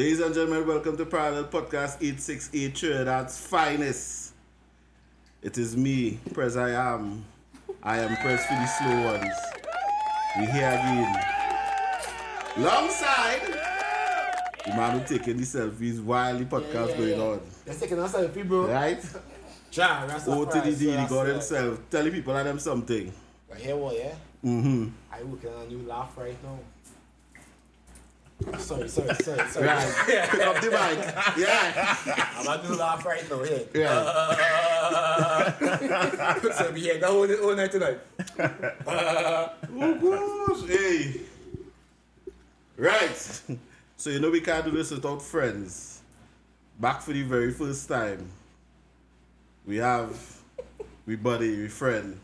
Ladies and gentlemen, welcome to Parallel Podcast 868 Trinidad's finest. It is me, Prez I am. I am Prez for the slow ones. We here again. Alongside the man who taking the selfies while the podcast going on. Let's take another selfie, bro. Right? Try, O to the Price, D, he got himself. Tell the people and them something. Right here, what, yeah? Mm-hmm. I working on a new laugh right now. Sorry, sorry, sorry, sorry. Right. Pick up the mic. Yeah. I'm a new laugh right now, yeah. Yeah. so we here the whole, whole night tonight. Oh gosh, hey. Right. So you know we can't do this without friends. Back for the very first time. We have we buddy, we friend.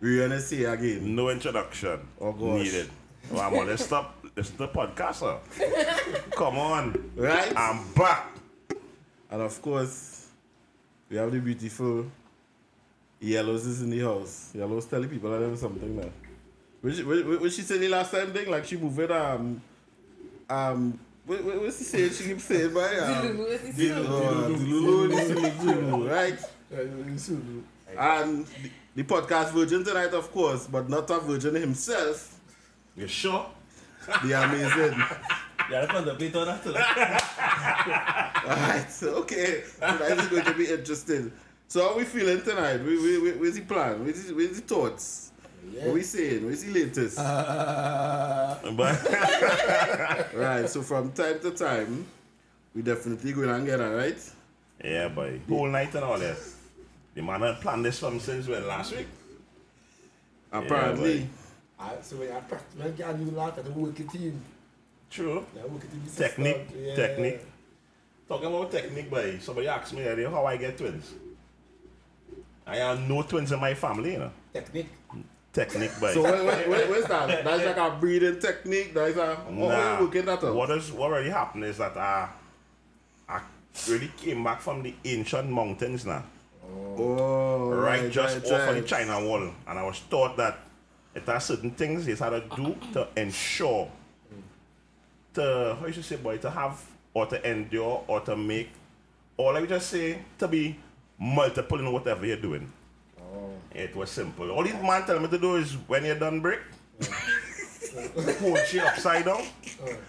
We gonna see again. No introduction Oh, gosh. needed. Well, I'm gonna stop. It's the podcaster. Come on, Right? I'm back. And of course, we have the beautiful Yellows is in the house. Yellows telling people that there was something now. What she, what, what she said the last time thing? Like she moving um um what, what, what's she saying? She keeps saying by um uh, Zulu, right? And the, the podcast virgin tonight, of course, but not a virgin himself. You sure? The amazing. Yeah, that's on the beat on that too. Alright, so okay. Tonight is going to be interesting. So how we feeling tonight? We, we, we, where's the plan? Where's the, where's the thoughts? What we saying? Where's the latest? Uh, but right, so from time to time, we definitely going and get it, right? yeah, boy, whole night and all that. The man had planned this from since when last week. Apparently. Ah, so when I practice, when I get a new laugh, I don't work it in. True. I work it in Technique. Yeah. technique. Talking about technique, boy. Somebody asked me earlier how I get twins. I have no twins in my family, you know. Technique. Technique, boy. so where, where, where, where's that? That's like a breathing technique. That's a, how Nah, we working that out? what is what really happened is that I, I really came back from the ancient mountains now. Oh, right, just right, off of the. China wall. And I was taught that it are certain things you had to do to ensure, to, how you should say, boy, to have, or to endure, or to make, or let me just say, to be multiple in whatever you're doing. Oh. It was simple. All these man tell me to do is when you're done break, hold shit upside down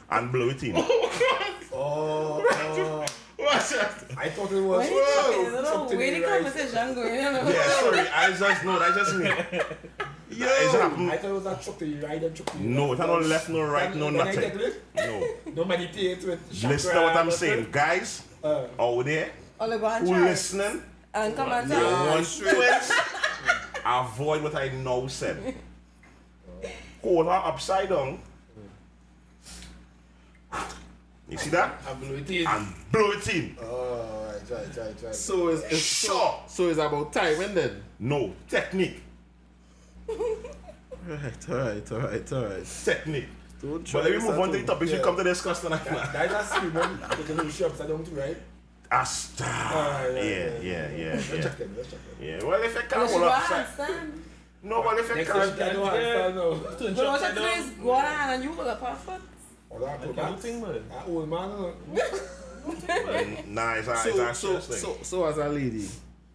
and blow it in. Oh, oh. Watch that. I thought it was. When you talking, I don't know something where the in rice. conversation going. You? Yeah, sorry, I just know, that's just me. Yo. It's happened. I thought it was that truck to you right and truck to you No, it's not left, no right, no nothing. it. No. No meditate with Listen to what I'm saying, guys. Uh, Out there, All the go who try. listening, And come and you tell. want straight. twins, avoid what I now said. Hold her upside down. You see that? I blew it in. And blow it in. Oh, right, right, right, right. So it's, it's Sure. So, so it's about timing then. No, technique. Right, alright, alright, alright. Technique. Don't try But let me move at on to the home. topics we come to discuss tonight. That- That's a screaming because the shops I don't do right. Asta. Ah, Yeah, yeah, yeah, Let's check them. Let's check them. Yeah, well, if you can't you hold go upside. No, well, if you can't. I don't understand now. But what instructions you is go on and you hold up her foot. Oh, that I can't acrobats. think, man. That old man. Nah, it's a, it's So, so, so, so as a lady,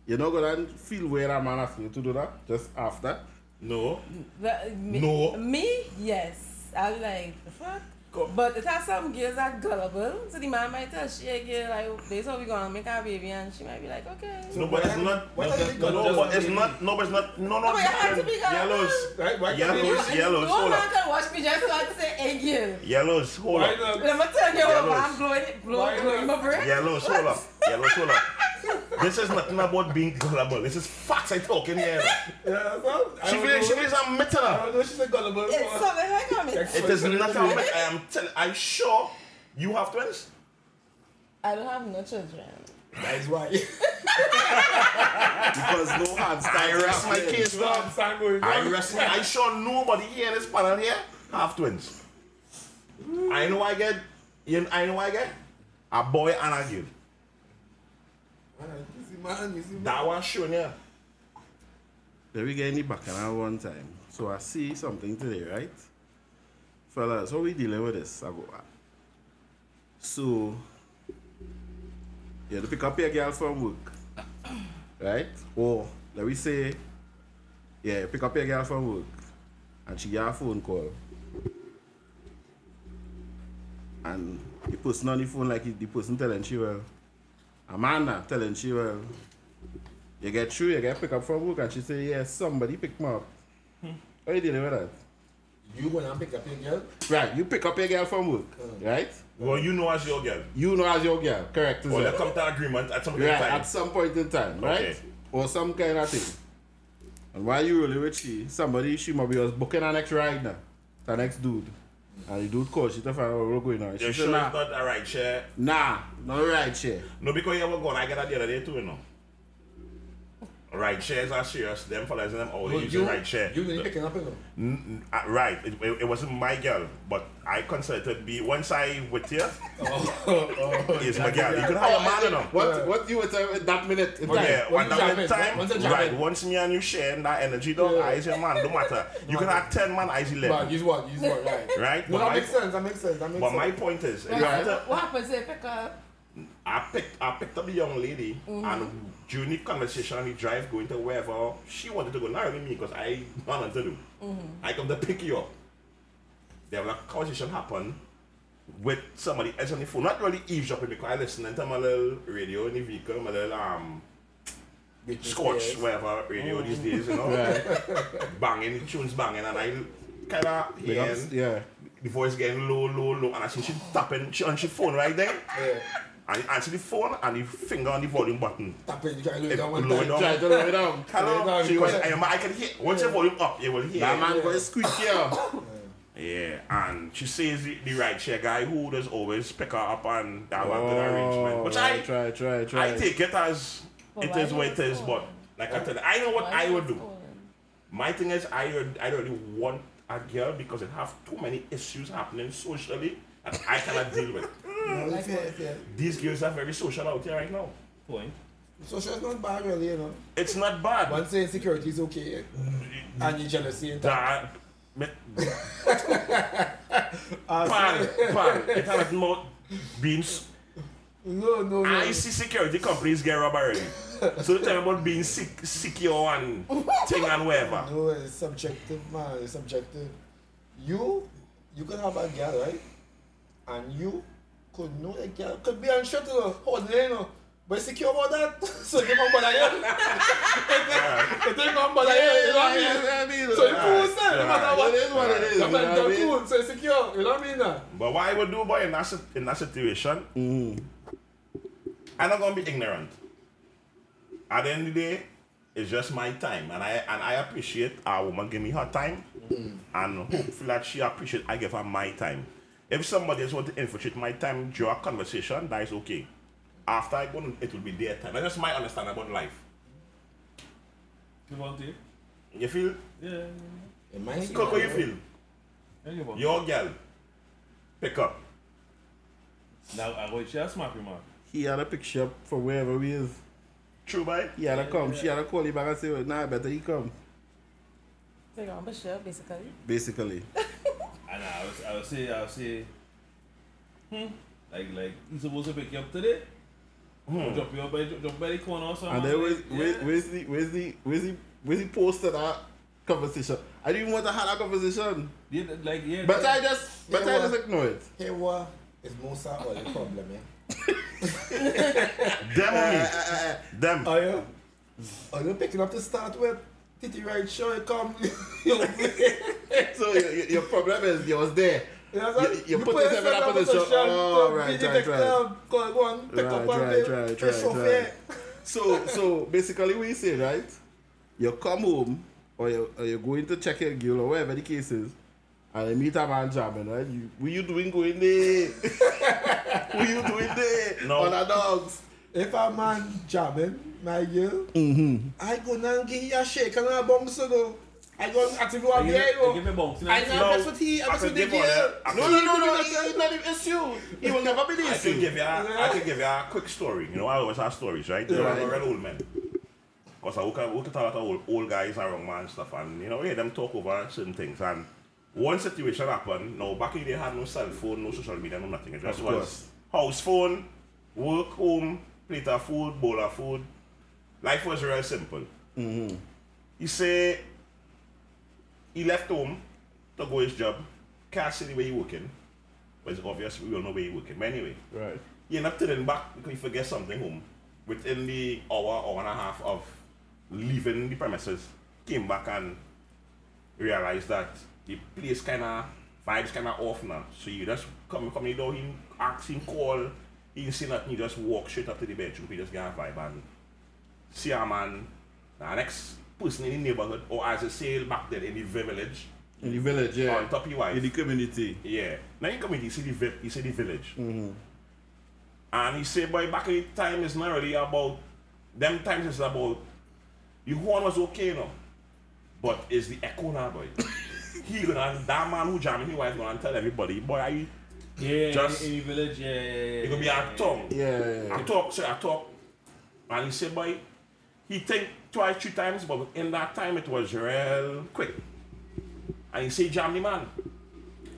you're not gonna feel where a man asking you to do that just after. No. The- me, No. Me, yes. I'll be like, the fuck? Go. But it has some girls that gullible. So the man might tell she a girl, like, this how we gonna make our baby. And she might be like, okay. No, but it's not. What no, are you no, but it's not. No, but it's not. No, no. You have to be gullible. Yellows. Right? Why Yellows. can't they- yellows, No hold man up. can watch me just like to say, hey, girl. Yellows, hold Why up. not? Let me turn you Yellows. over. I'm blowing, blow, Why blowing not? my brain. Yellows, hold up. Yellows, hold up. This is nothing about being gullible. This is facts I talking here. Yeah, that's all. I She don't feels she know. feels a I mitter. don't know. She's a gullible. It's something like that. Text It is not a myth. I am telling. I'm sure you have twins. I don't have no children. That is why. Because no handstand. I rest my case, No, dog. I'm sorry, going I on. rest my. I sure nobody here in this panel here have twins. I know I get. You, know, I know I get a boy and a girl. Man, you see, man, you see, man. That one showing you. Then we get in the bacchanal one time. So I see something today, right? Fellas, how we dealing with this? I go, ah. So, you to pick up your girl from work, right? Or let me say, yeah, pick up your girl from work, and she get a phone call, and the person on the phone like he the person telling she well, Amanda telling she uh, well, you get through, you get pick up from work, and she say yes, somebody pick me up. Hmm. How you dealing with that? You gonna pick up your girl? Right, you pick up your girl from work, oh. right? Well, you know as your girl. You know as your girl, correct? is Or they come to agreement at some point Right, in time. at some point in time, right? Okay. Or some kind of thing. And while you rolling with she, somebody, she might be was booking her next ride now. The next dude. And the dude called, she to find out what's going on. She You're said, sure nah, it's not a right chair? nah, not a ride share. No, because you ever gone, I get that the other day too, you know. Right chairs are serious. Them fellas and them always Well, using you, right chair. you really picking up, you know? N- n- uh, right, it, it, it wasn't my girl, but I considered to be once I with you, Oh, is my girl. You could have a man, you know. What, what you were saying at that minute in Okay. time? Yeah, Once one you time, time once right. in. Once me and you sharing that energy, though, Yeah. I say, man, don't matter. You can have 10 man, I say But 11. use what? Use what? Right. Right? No, But that my, makes sense. That makes sense. That makes but sense. my point is, What, you have what, what happens if pick up? I picked I picked up the young lady and during the conversation on the drive going to wherever she wanted to go, not really me because I wanted to do. I come to pick you up. There was a conversation happen with somebody else on the phone. Not really eavesdropping because I listening to my little radio in the vehicle, my little um Britney Scotch, Spears. whatever radio these days, you know. banging, the tunes banging and I kinda Big ups, hearing yeah. the voice getting low, low, low and I see she tapping she on she phone right there. Yeah. And he answer the phone and the finger on the volume button. Tap it. You try to look If down one lower time. down- Try to lower it down. Hello, Yeah, she was. I, I can hear. Once the volume up, you will hear. That man got a squeak here. Yeah, and she says the, the right chair guy who does always pick her up and that one good Oh, arrangement. Which right, I try, try, try. I take it as But it why is what it is, so? but like I tell you, I know what Why I is would do. stolen? My thing is I don't- I don't really want a girl because it have too many issues happening socially and I cannot deal with. No, it's fair, it's. These girls are very social out here right now. Point. Social is not bad, really, you know. It's not bad. One saying security is okay, and you jealousy and that. that me- Uh, pan, pan. It has not been no, no, no. I see security companies get robbed already. So tell me about being sick, secure and thing and whatever. No, it's subjective, man. It's subjective. You, you can have a girl, right? And you could know a girl could be unsure to the holding you know. But secure about that, so you don't bother you. It ain't gonna bother you, you know what I mean? So you cool, sir, no matter what. It is what it is, The you know what I mental mean? cool, so secure, you know what I mean? But what I would do, boy, in that, in that situation, Mm. I'm not gonna be ignorant. At the end of the day, it's just my time, and I and I appreciate our woman give me her time, and hopefully that she appreciate I give her my time. If somebody else want to infiltrate my time during a conversation, that is okay. After I go, it will be their time. That's just my understanding about life. You want it? You feel? Yeah. In my Coco, how you feel? Yeah, you want Your girl, pick up. Now, I go share smack you, man. He had a picture up from wherever he is. True, boy. He had to come. She had to call you back and say, well, nah, better he come. So you're on the show, basically. Basically. And I was, I would say, I would say, hmm, like, like, he's supposed to pick you up today. Hmm. Drop you up by, drop by the corner or something. And then where's, yeah. where's, where's the where's the where's the where's the post to that conversation? I didn't even want to have that conversation. Yeah, like, yeah. But that- I just but Yeah, I just ignore it. Hey, what is most of all the problem, eh? Them or me? Them. Oh, yeah? Oh, you're picking up to start with? Titty right, sure, you come. you So your, your- your problem is you was there. know, You- you put yourself in that position. Oh, right, right, right. Go, go on, pick Right, up right, and pay- right, pay right, right. So so basically what you say, right? You come home or you or you're going to check your girl or whatever the case is, and you meet a man jamming, right? You, what you doing going there? what you doing there? No. On a dogs. If a man jamming, my girl, Mm-hmm. I go and give you a shake and a bounce, you know. I go and active you I up give, I give know. me bounce. I know? know that's what he, that's what they give give. on it. I No, no, No, no, it's not even it's you. He will never be issue. I can give you a, I can give you a quick story. You know, I always have stories, right? They're Right. real old men. Because I work, I work with a lot old, old guys around man and stuff, and you know, yeah, them talk over certain things. And one situation happened. Now, back in the day, had no cell phone, no social media, no nothing. It just was house phone, work, home, plate of food, bowl of food. Life was real simple. Mm-hmm. He say he left home to go his job. Can't see where he working. But it's obvious we all know where he working. But anyway, Right. he ended up turning back because he forget something home. Within the hour, hour and a half of leaving the premises, came back and realized that the place kind of vibes kind of off now. So you just come come in door, he ask him call, he didn't see nothing, he just walk straight up to the bedroom, he just get a vibe and see a man, the next person in the neighborhood, or as I say back then in the village, In the village, yeah. on top of your wife. In the community. Yeah. Now you in, you see the vi- you see the village. Mm-hmm. And he say, boy, back in the time it's not really about them times it's about the horn was okay, you know. But it's the echo now, boy. he gonna that man who jamming his wife gonna tell everybody, boy, are you Yeah, Just- in the village, yeah, yeah, yeah. it gonna be a tongue. Yeah. I talk, so I talk. And he said, boy, he think twice, three times, but in that time it was real quick. And he say, jam the man.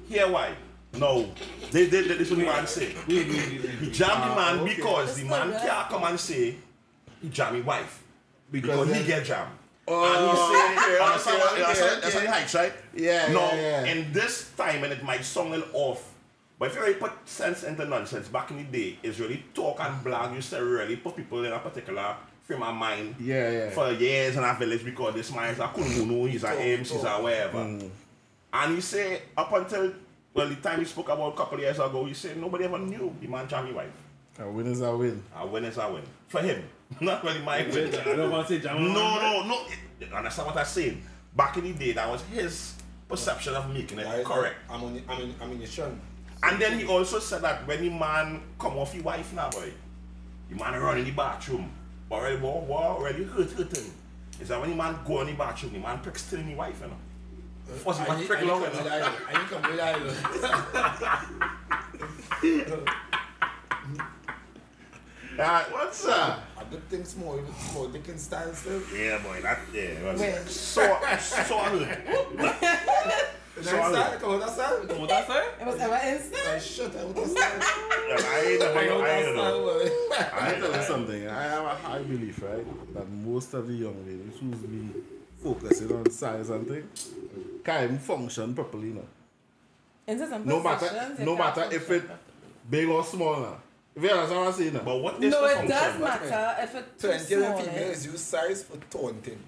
Here why? No. They, they, they, this is what the man say. He jam the man ah, okay. because the man not can't come and say he jam his wife. Because, then- he get jam. Oh, and he say, okay, understand what- okay, that's how- okay, that's how okay. he hikes, right? Yeah, No, yeah, yeah. in this time, and it might sound a little off, but if you really put sense into nonsense, back in the day, it's really talk and blog used to really put people in a particular frame of mind Yeah, yeah. for years in our village because this man is a Kununu, he's a Ames, he's a wherever. Mm. And he say, up until, well, the time he spoke about a couple of years ago, he said nobody ever knew the man jammy wife. A win is a win. A win is a win. For him. Not really my win. I don't want to say Jam. No, no, no. You understand what I'm saying? Back in the day, that was his perception of making it correct. I'm on I'm in ammunition. And then he also said that when the man come off his wife now, boy, the man run in the bathroom, already what, what already hurt, hurt him. Is that when the man go in the bathroom, the man prick still in the wife, you know? Uh, First, the man prick I need long, come you with know? that. I need come with that. Yeah, What's that? A good thing small, small they can stand still. yeah, boy, that, yeah. it was When? So, so hurt. Next Sorry. time, come with that stand. What that say? It was ever instant. I shut I would have stand. Yeah, I ain't know, I ain't know. I tell you something. I have a high belief, right, that most of the young ladies who's be focusing on size and things can't function properly now. Into some No matter, no matter if function it big or small now. If you understand what I'm saying now. But what is No, the it does matter if it's too small. them eh? females use size for taunting.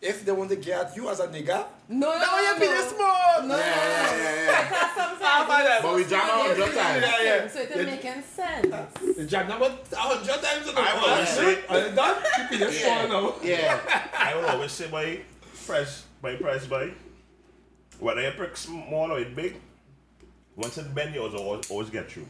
If they want to get at you as a nigga, No, no, now you no. be the small. No, yeah, yeah, yeah. Because sometimes Ah, it's but we so jam small, a it's hundred times. making Yeah, yeah. sense, So it's Yeah. making sense. The jab number a hundred times in the I will always say- And done, you be the small now. Yeah. I will always say by press, by press, by whether you prick small or it big, once it bend, you always, always get through.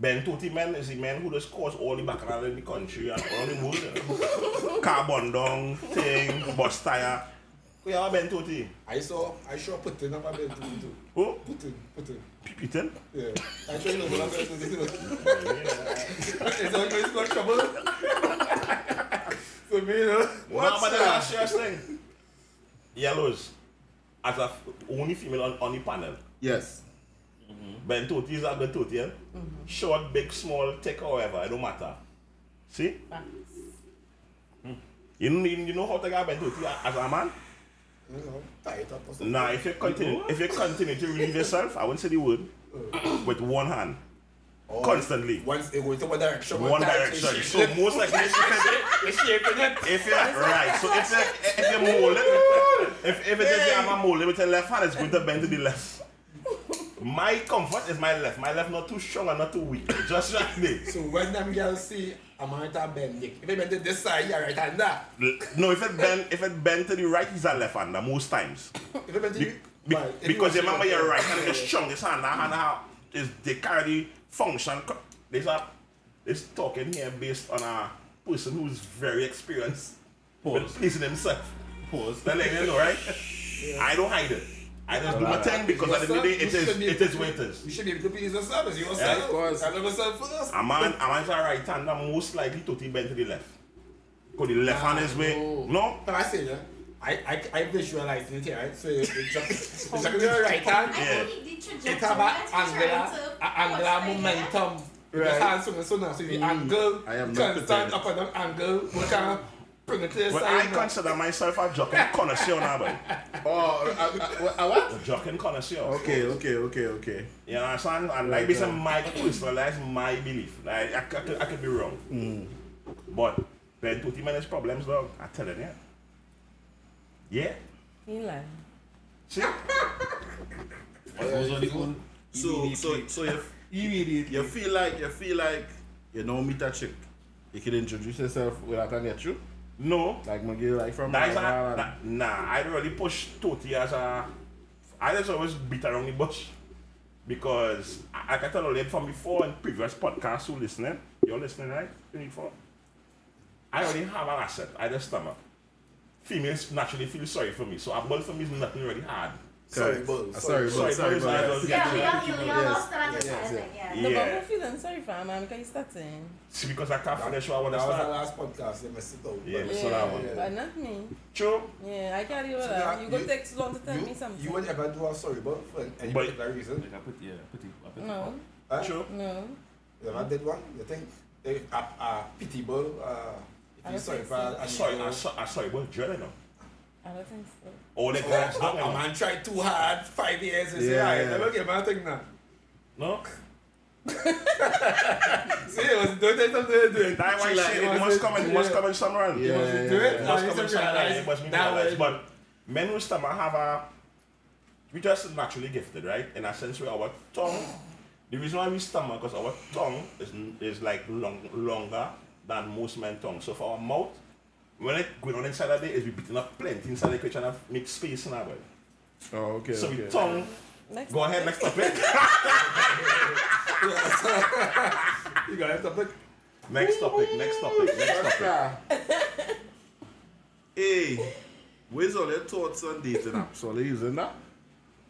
Ben Toti men is the man who just cause all the bacchanal in the country and all the world. You know? Carbon down, thing, bus tire. We are Ben Toti. I saw, I saw Putin on my bed too. Who? Putin, Putin. Peter? Yeah. I sure you know what I'm going to do. It's all going to got trouble. so me, you know. No, but the last serious thing. Yellows. As a f- only female on, on the panel. Yes. Ben Toti is a Ben Toti, yeah? Short, big, small, thick, however, it don't matter. See? Hmm. You know, you know how to get Ben Toti as a man? You know, up or something. Now, if you continue, if you continue to relieve yourself, I won't say the word, uh. with one hand, Or constantly, Once they go into one direction, one time, direction. they So shift it. most likely, if you, You're shaping it. if you're right, so if you if you mold it, if if it is you have a mold it with the left hand, it's going to bend to the left. My comfort is my left. My left not too strong and not too weak. Just right there. So when them girls see a man to bend it, if they bend to this side, you're right hander. No, if it bend if it bend to the right, he's a left hander most times. If they bend to Be- the be- right, if because you you want remember to- your right hand is strong. This hand, that hand how is they carry the function. co- This a this talking here based on a person who's very experienced with Pause. pleasing himself. Pause. That let you know, right? I don't hide it. I just do my thing because at the end of the day, it You is should be- it is what it is. You should be able to please yourself as yourself. Yeah, of course. I love yourself first. A man, a man's a right hand, I'm most likely to bend to the left. Because the left hand is way. no. No? No, I say that. I, I, I visualize it here, right? So you just you your right hand, Yeah. it have a angular, a angular momentum Your Right. hands from the sun now, so the mm. angle, I am not can up on them angle, we can uh, bring it to the But side. I now. consider myself a jockey connoisseur now, boy. Oh, uh, uh, uh, what? A jockey connoisseur. Okay, okay, okay, okay. You understand? And like this is my personal, that's my belief. Like I, I, could, I could be wrong. Mm. But Ben Tutti manage problems, dog. I tell you. Yeah. He lying. See? What goes on the phone? So, so, so you, Immediately. you feel like you feel like you know meet a chick, you can introduce yourself without her get you, No. like McGill, like from That is Ireland. not, that, nah, I don't really push Tutti as a. I just always beat around the bush. Because I, I can tell you from before in previous podcasts who listening, you're listening, right? 24. I already have an asset. I just stomach. Females naturally feel sorry for me, so a bull for me is nothing really hard. Sorry, Correct. bull. Uh, sorry, Sorry, bull, sorry, bulls, bull, I yes. don't Yeah, we get don't, we don't Yes. lost that Yes, silent, yeah. No, but Yeah. who feeling sorry for him, man? Because he's starting. See, because I can't finish what I want That to was our start. last podcast, you messed it out. Yeah, but- so that one. Yeah. But not me. True. Yeah, I can't deal with So that. now You go you- take so long to tell you, me something. You would ever do a sorry, but for any But- particular reason? Like I put, yeah, I put it, I put it. No, Huh? True. no. You ever did one? You think? If a, a pity bull, uh, I if you don't sorry think for so. a I saw it. I saw. I saw it. Was dreading them. I don't think so. All the guys a, don't a know. man tried too hard, five years, and say, ah, I yeah. never get my thing now. No. See, it was doing something to do it. That why I Like, say it it must wasn't- come in. Must come in some run. Yeah, It wasn't yeah, do it. yeah. It Now must you come in just some run. It must be that realized. But men who stomach have a. We just naturally gifted, right? In a sense, where our tongue. The reason why we stomach because our tongue is is like long, longer than most men's tongue. So for our mouth, when it going on inside of it, is we beating up plenty inside the kitchen and make space in our way. Oh, okay, So okay. we tongue. Next Go ahead, next topic. You got it, topic. next topic. Next topic. Next topic. Hey, where's all your thoughts on dating apps? Are you using that?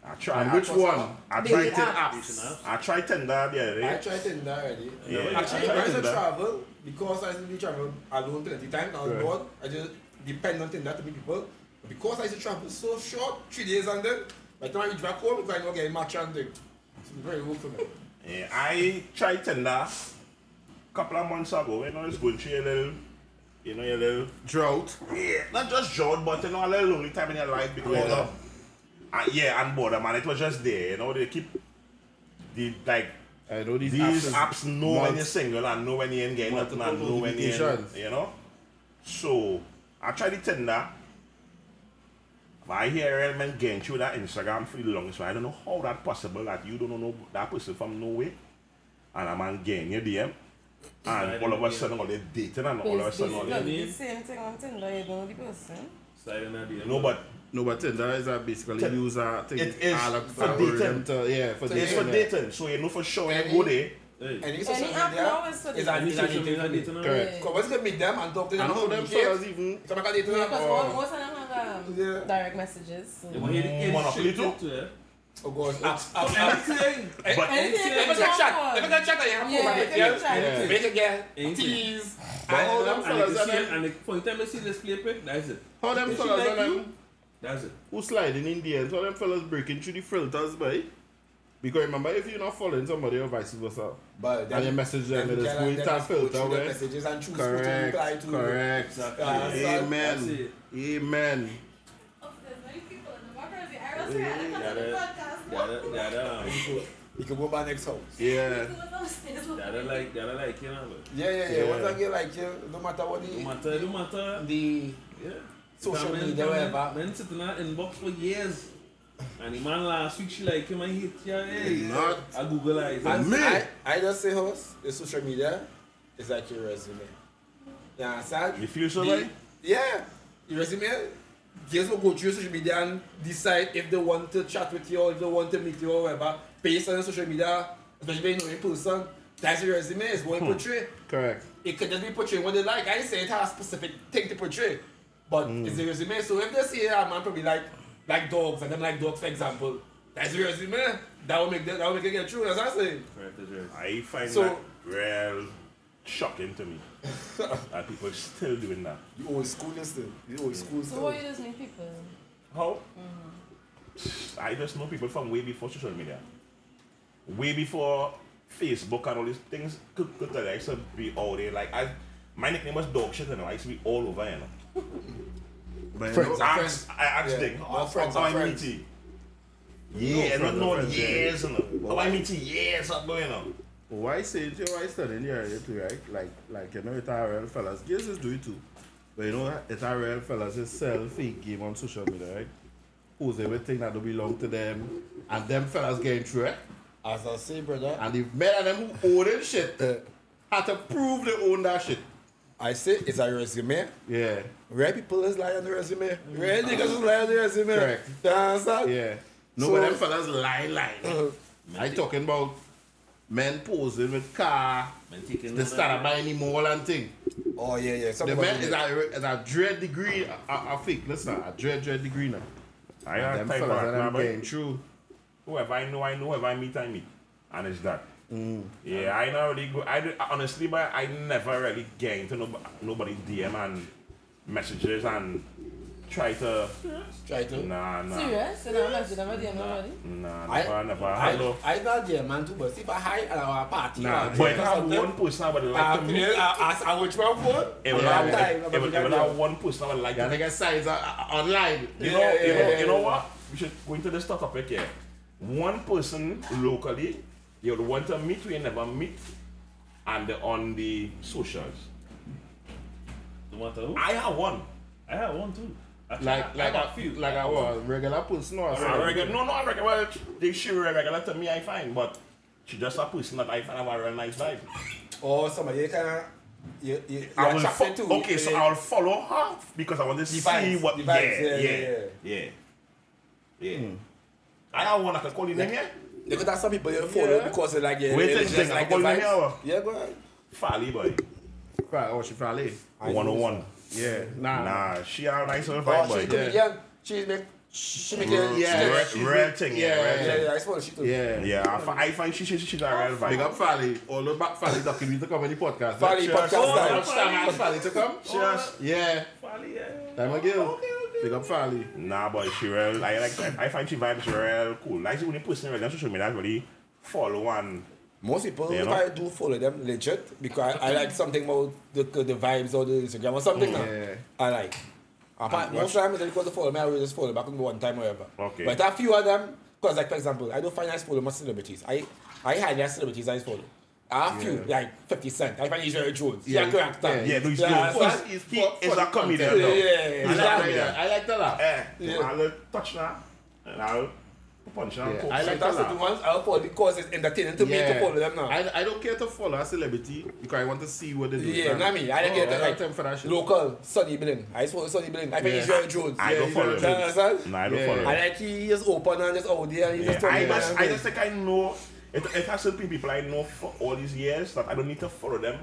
I try. And which one? I Dating tried. Apps. apps. I tried Tinder the other I day. tried Tinder already. Yeah, Actually, I tried to Tinder. travel, because I used to travel alone plenty times, I was Right. bored, I just depend on Tinder to meet people. Because I used to travel so short, three days and then, by the time I reach back home, I know get match and thing. It's very good for me. Yeah, I tried Tinder a couple of months ago. You know, it's going through a little, you know, a little, Drought. yeah, not just drought, but you know, a little lonely time in your life because, Boredom. uh, yeah, and boredom, and it was just there. You know, they keep the like I know these, these apps, apps know when you're single and know when you ain't getting nothing and know when you ain't, you know. So I tried the Tinder. But I hear element getting through that Instagram for the longest while. I don't know how that possible that you don't know that person from nowhere. And a man getting your DM. And all of a sudden all they dating and all of a sudden all no, they the same thing on Tinder. You don't know the person. Slide in that DM. No but No, but Tinder is a basically Tin- use a thing. It is all for dating. To, yeah, for So it's for dating. dating. So you know for sure when you go there. Hey. Any social Any media now is for is dating. a, Any is a dating for dating? Correct. Because once you can meet them and talk to them, And how them communicate, fellas even it's like a dating Yeah, because or- most of them have um, Yeah. direct messages. So. Yeah, but here the end Monopoly shit too? Oh God, apps, So apps, apps. anything. But Anything Let me you get chat. talk Let me get chat. I have Yeah, profile if picture. you try Yeah. Make it get tease. But how And them fellas if are you see it, them, and the, for the time you see this play that's it. how them If she fellas like are you, them That's it. who sliding in the end, how them fellas breaking through the filters by? Because remember, if you're not following somebody or vice versa, But and you message them, then they you just can- go into then a just go filter through the messages and choose who to reply Correct, to. correct. Exactly. Yeah, so- That's Amen. it. Amen. Gotta, gotta, um, You can go by next house. Yeah. gotta like, gotta like, you know, but Yeah, yeah, yeah. Yeah. Once I get like you, no matter what no matter, no matter, the yeah. Social Because media, man, whatever. Man sitting in that inbox for years. And the man last week, she like him and hit yeah, hey. Not. I Google eyes. And Me? I, I just say host, the social media is like your resume. You understand? you feel so The- right? Yeah. Your resume, girls will go through social media and decide if they want to chat with you or if they want to meet you or whatever. Based on your social media, especially when you know in person, that's your resume, is what you hmm. portray. Correct. It could just be portraying what they like. I ain't say it has a specific thing to portray. But mm. it's the resume. So if they see a man probably like like dogs and them like dogs for example, that's your resume. That will make that, that will make it get true. that's what I'm saying. Correct, that's. I find So- that real shocking to me. that people still doing that. You old school still. You old school So still. you just meet people? How? Mm-hmm. I just know people from way before social media. Way before Facebook and all these things could, could tell you, I used to be all there. Like I, my nickname was dog shit, you know. I used to be all over, you know. But you Friends. know, I friends. asked, I asked Yeah. Dick, Our how, friends, how I friends. meet you? No, Yeah, not friends, known friends, yeah. years, you know. How I meet years ago, you know. why say it? You know, why studying the area too, right? Like, like you know, it's our real fellas. Girls is do it too. But you know, it's our real fellas is sell fake game on social media, right? Who's everything that don't belong to them, and them fellas getting through it. As I say, brother, And the men of them who own them shit had to prove they own that shit. I say it's a resume. Yeah, Rare people is lying on the resume. Rare niggas is lying on the resume. Correct. You understand? yeah. No, So- but them fellas lie, lie. Uh, I talking about men posing with car, Man, taking they start that- buying the mall and thing. oh yeah, yeah. The Something man is it. a, is a dread degree, a, a, a fake, listen, a dread, dread degree now. I And have them time for fellas that and now, them boy. getting through. Whoever I know, I know. Whoever I meet, I meet. And it's that. Mm. Yeah, I not really go. I honestly, but I never really get into nobody, nobody DM and messages and try to. Try to. Nah, nah, Serious? You know, message them at the end already? nah, I- never, never. I, Hello. I not there, man, too, but if I hide at our party, Nah, or But if I have one person I would like uh, to meet, I, I, I will try phone. it would Yeah, have, yeah. it, it would, have one person I would like Yeah, to they get signs uh, uh, online. You know, Yeah, you, yeah, know, yeah, you know yeah. what? We should go into this topic here. One person locally you would want to meet we never meet and on the socials. No matter who. I have one. I have one too. Actually, Like, I, like, I a, got few. like a what, regular person or I something. regular, no, no, I regular. Well, they she regular to me, I find, but she just a person that I find have a real nice vibe. Or somebody you can, you, you, you I will attracted fo- to. okay, so. I'll follow her because I want to see vibes, what. the yeah, vibes, yeah, yeah, yeah, yeah, yeah. Hmm. I have one I can call you name, yeah. Because that's some people you follow Yeah. because they like, yeah, Wait they till just thing, like I'm the calling vibes. now. Yeah, go ahead. Fally boy, Right, oh, she probably. I one on one. Yeah, nah. Nah, she a nice little Oh, vibe she's boy. a comedian. She make, she make it. Yeah, Real- she's real with- thing, yeah, yeah, real Yeah, thing. yeah, I suppose she too. Yeah. Yeah, I, find she, she, she's a real Big up Fally. All the back Fally talking me to come on the podcast. Fally podcast Oh, time. lunchtime, Fally to come. Cheers. Yeah. Fally, yeah. Time again. Okay, okay. Big up Fally. Nah, but she real. I like. I find she vibes real cool. Like the only person really on social media that really follow and Most people, You if know? I do follow them legit, because I, I like something about the, the vibes or the Instagram or something. now. Yeah. I like. Apart, most of the time, because they follow me, I will just follow back on one time or whatever. Okay. But a few of them, because like for example, I don't find I follow my celebrities. I I highly celebrities I follow. I few, Yeah. like 50 Cent. I find very Jones. Yeah. Yeah, correct. Yeah, yeah, no, he's Yeah, good. so- He's, He's he for- is for a the comedian. though. Yeah, yeah, I like, that. I like that. laugh. Eh, Yeah. I'll touch that and I'll punch. Yeah, poke. I like That's that the laugh. ones I follow because it's entertaining to me to follow them now. I, I don't care to follow a celebrity because I want to see what they do. Yeah, know I mean? I don't oh, that, don't like, time for that shit. Local, Sonny Billing. I just follow Sonny Billing. I think Yeah. he's very Jones. I Yeah, don't follow him. Nah, I don't Yeah. follow I like he is open and just out there Yeah, I just. I just think I know. It, it has certain people I know for all these years that I don't need to follow them.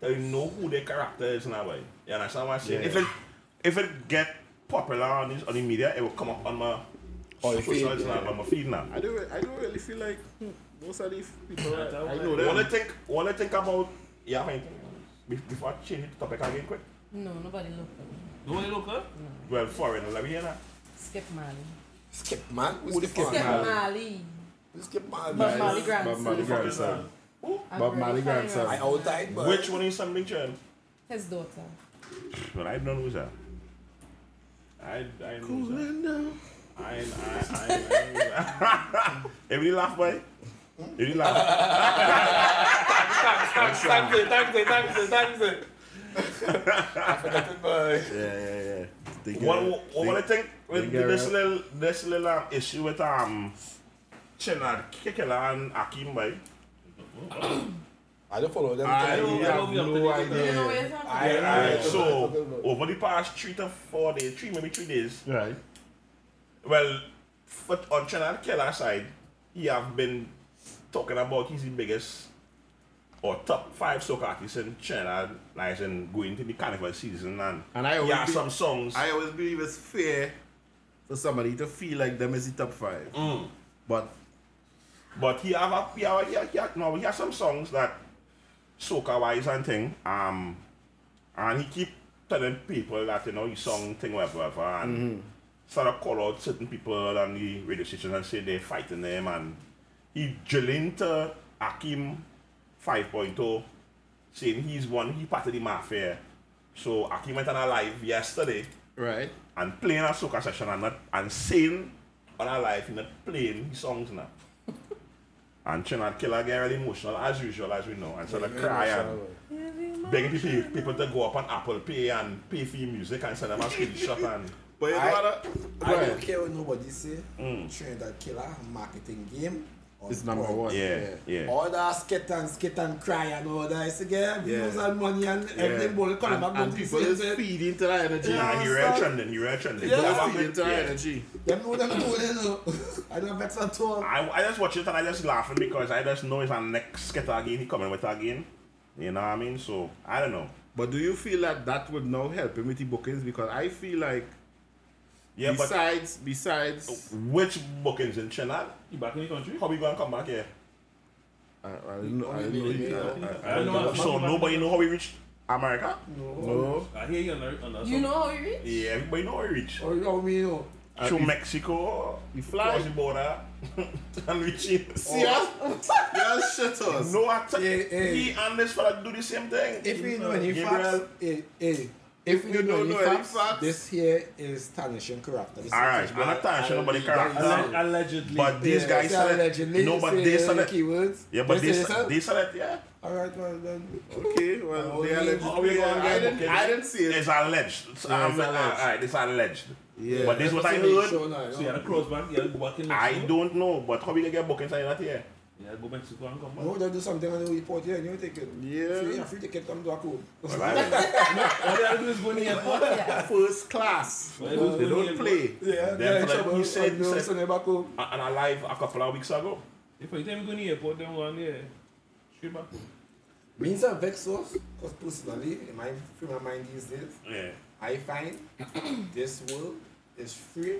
They know who their character is in a way. You understand what I'm saying? Yeah. If it if it get popular on this on the media, it will come up on my Oh, your feed, yeah. now, on my feed now. I don't, I don't really feel like most of these people, I, I know What I them. think, what I think about, yeah, I think, before I change the topic again quick. No, nobody look. Nobody look up? Well, foreign, let me hear that. Skip Marley. Skip man. Who's Who the skip fuck Skip man? Marley? Marley. Who's skip man? Bob Nice. Marley Bob grandson. Marley Who the fuck is grandson. Who? Bob Marley grandson. I outside, but Which one is something, Chen? His daughter. Well, I don't know who's that. I, I know who's that. Cooling down. I, I, I, I, Everybody laugh, boy. Everybody laugh. Thanks, thanks, it, thanks, it, thanks, it, thanks. I forgot it, boy. Yeah, yeah, yeah. They get- What, what, what I think with this little, this little um, issue with um, Trinidad Killa and Akim, boy. I don't follow them. I I, have don't no know what You know where idea. it's from? I, Alright, I, so over the past three to four days, three maybe three days, Right. well, for, on Trinidad Killa side, he have been talking about he's the biggest or top five soca artists in Trinidad, like in going to the carnival season and, And I he always has be- some songs. I always believe it's fair for somebody to feel like them is the top five. Mm. But But he have a, he have, he have, he have, no, he has some songs that soca wise and thing. Um, and he keep telling people that you know he song thing whatever, whatever and sort of call out certain people on the radio station and say they're fighting them and he drilling to Akim 5.0 saying he's one, he part of the mafia. So Akim went on a live yesterday Right. and playing a soca session and not and saying on a live he not playing his songs now. And Trinidad Killa get really emotional as usual as we know and started crying begging people, people to go up on Apple Pay and pay for your music and send them a screenshot and But you know I- what? I Right. don't care what nobody say. Mm. Trinidad Killa marketing game. On It's number point. one. yeah, yeah. All that skit and skit and cry and all that. It's again views Yeah. and money and everything. But coming And, back and down to the people same is thing. feeding to that energy. Nah, he Yeah, real son. trending, he real trending. Yeah. Go People back feeding with- to that yeah. energy. Them know them doing it, you know. I don't vex at all. I, I just watch it and I just laughing because I just know it's our next skit again. He coming with again. You know what I mean? So I don't know. But do you feel that that would now help him with the bookings? Because I feel like Yeah, besides besides but which bookings in Trinidad? You back in the country? How we gonna come back here? I, I don't know. I Only don't know. maybe, I, uh, I, I I don't don't know. know. So nobody know how we reach America? No. No. I hear you on the, on the You know how you reach? Yeah, everybody know how we reach. Or you know me, you know. Uh, Through Mexico, we fly. cross the border, and reaching. See us? Yeah, shit us. No, I tell Hey, hey. he and this fella do the same thing. If we know any Gabriel. facts, hey, hey, if we You know don't any know any facts, facts? this here is tarnishing character. This is Alright, just I'm not bad. tarnishing nobody And character. Alleg- allegedly. But these Yeah, guys say said allegedly, No, but say they the said it. Keywords. Yeah, but They they, say said, they said it, yeah. Alright, well then. Okay, well, Oh, they yeah. allegedly. How we gonna I get didn't, bookings? I didn't see it. It's alleged. It's, Yeah, um, it's alleged. Alright, it's alleged. Yeah. But this is what I heard. show now, you so you know. had to cross back, you had to go I don't know, but how we gonna get bookings like that here? You had to go and come back. No, they do something on the report here and you take it. Yeah. Free, free ticket come to a code. Well, I don't know. All they had to do is go in the airport. Yeah. First class. Well, They don't play. Yeah, yeah, fella, trouble. he said- And no, he said- back home. And I live a couple of weeks ago. If you time you go in the airport, then go on there. Straight back home. Means a vex us, because personally, in my, in my mind these days, Yeah. I find this world is free.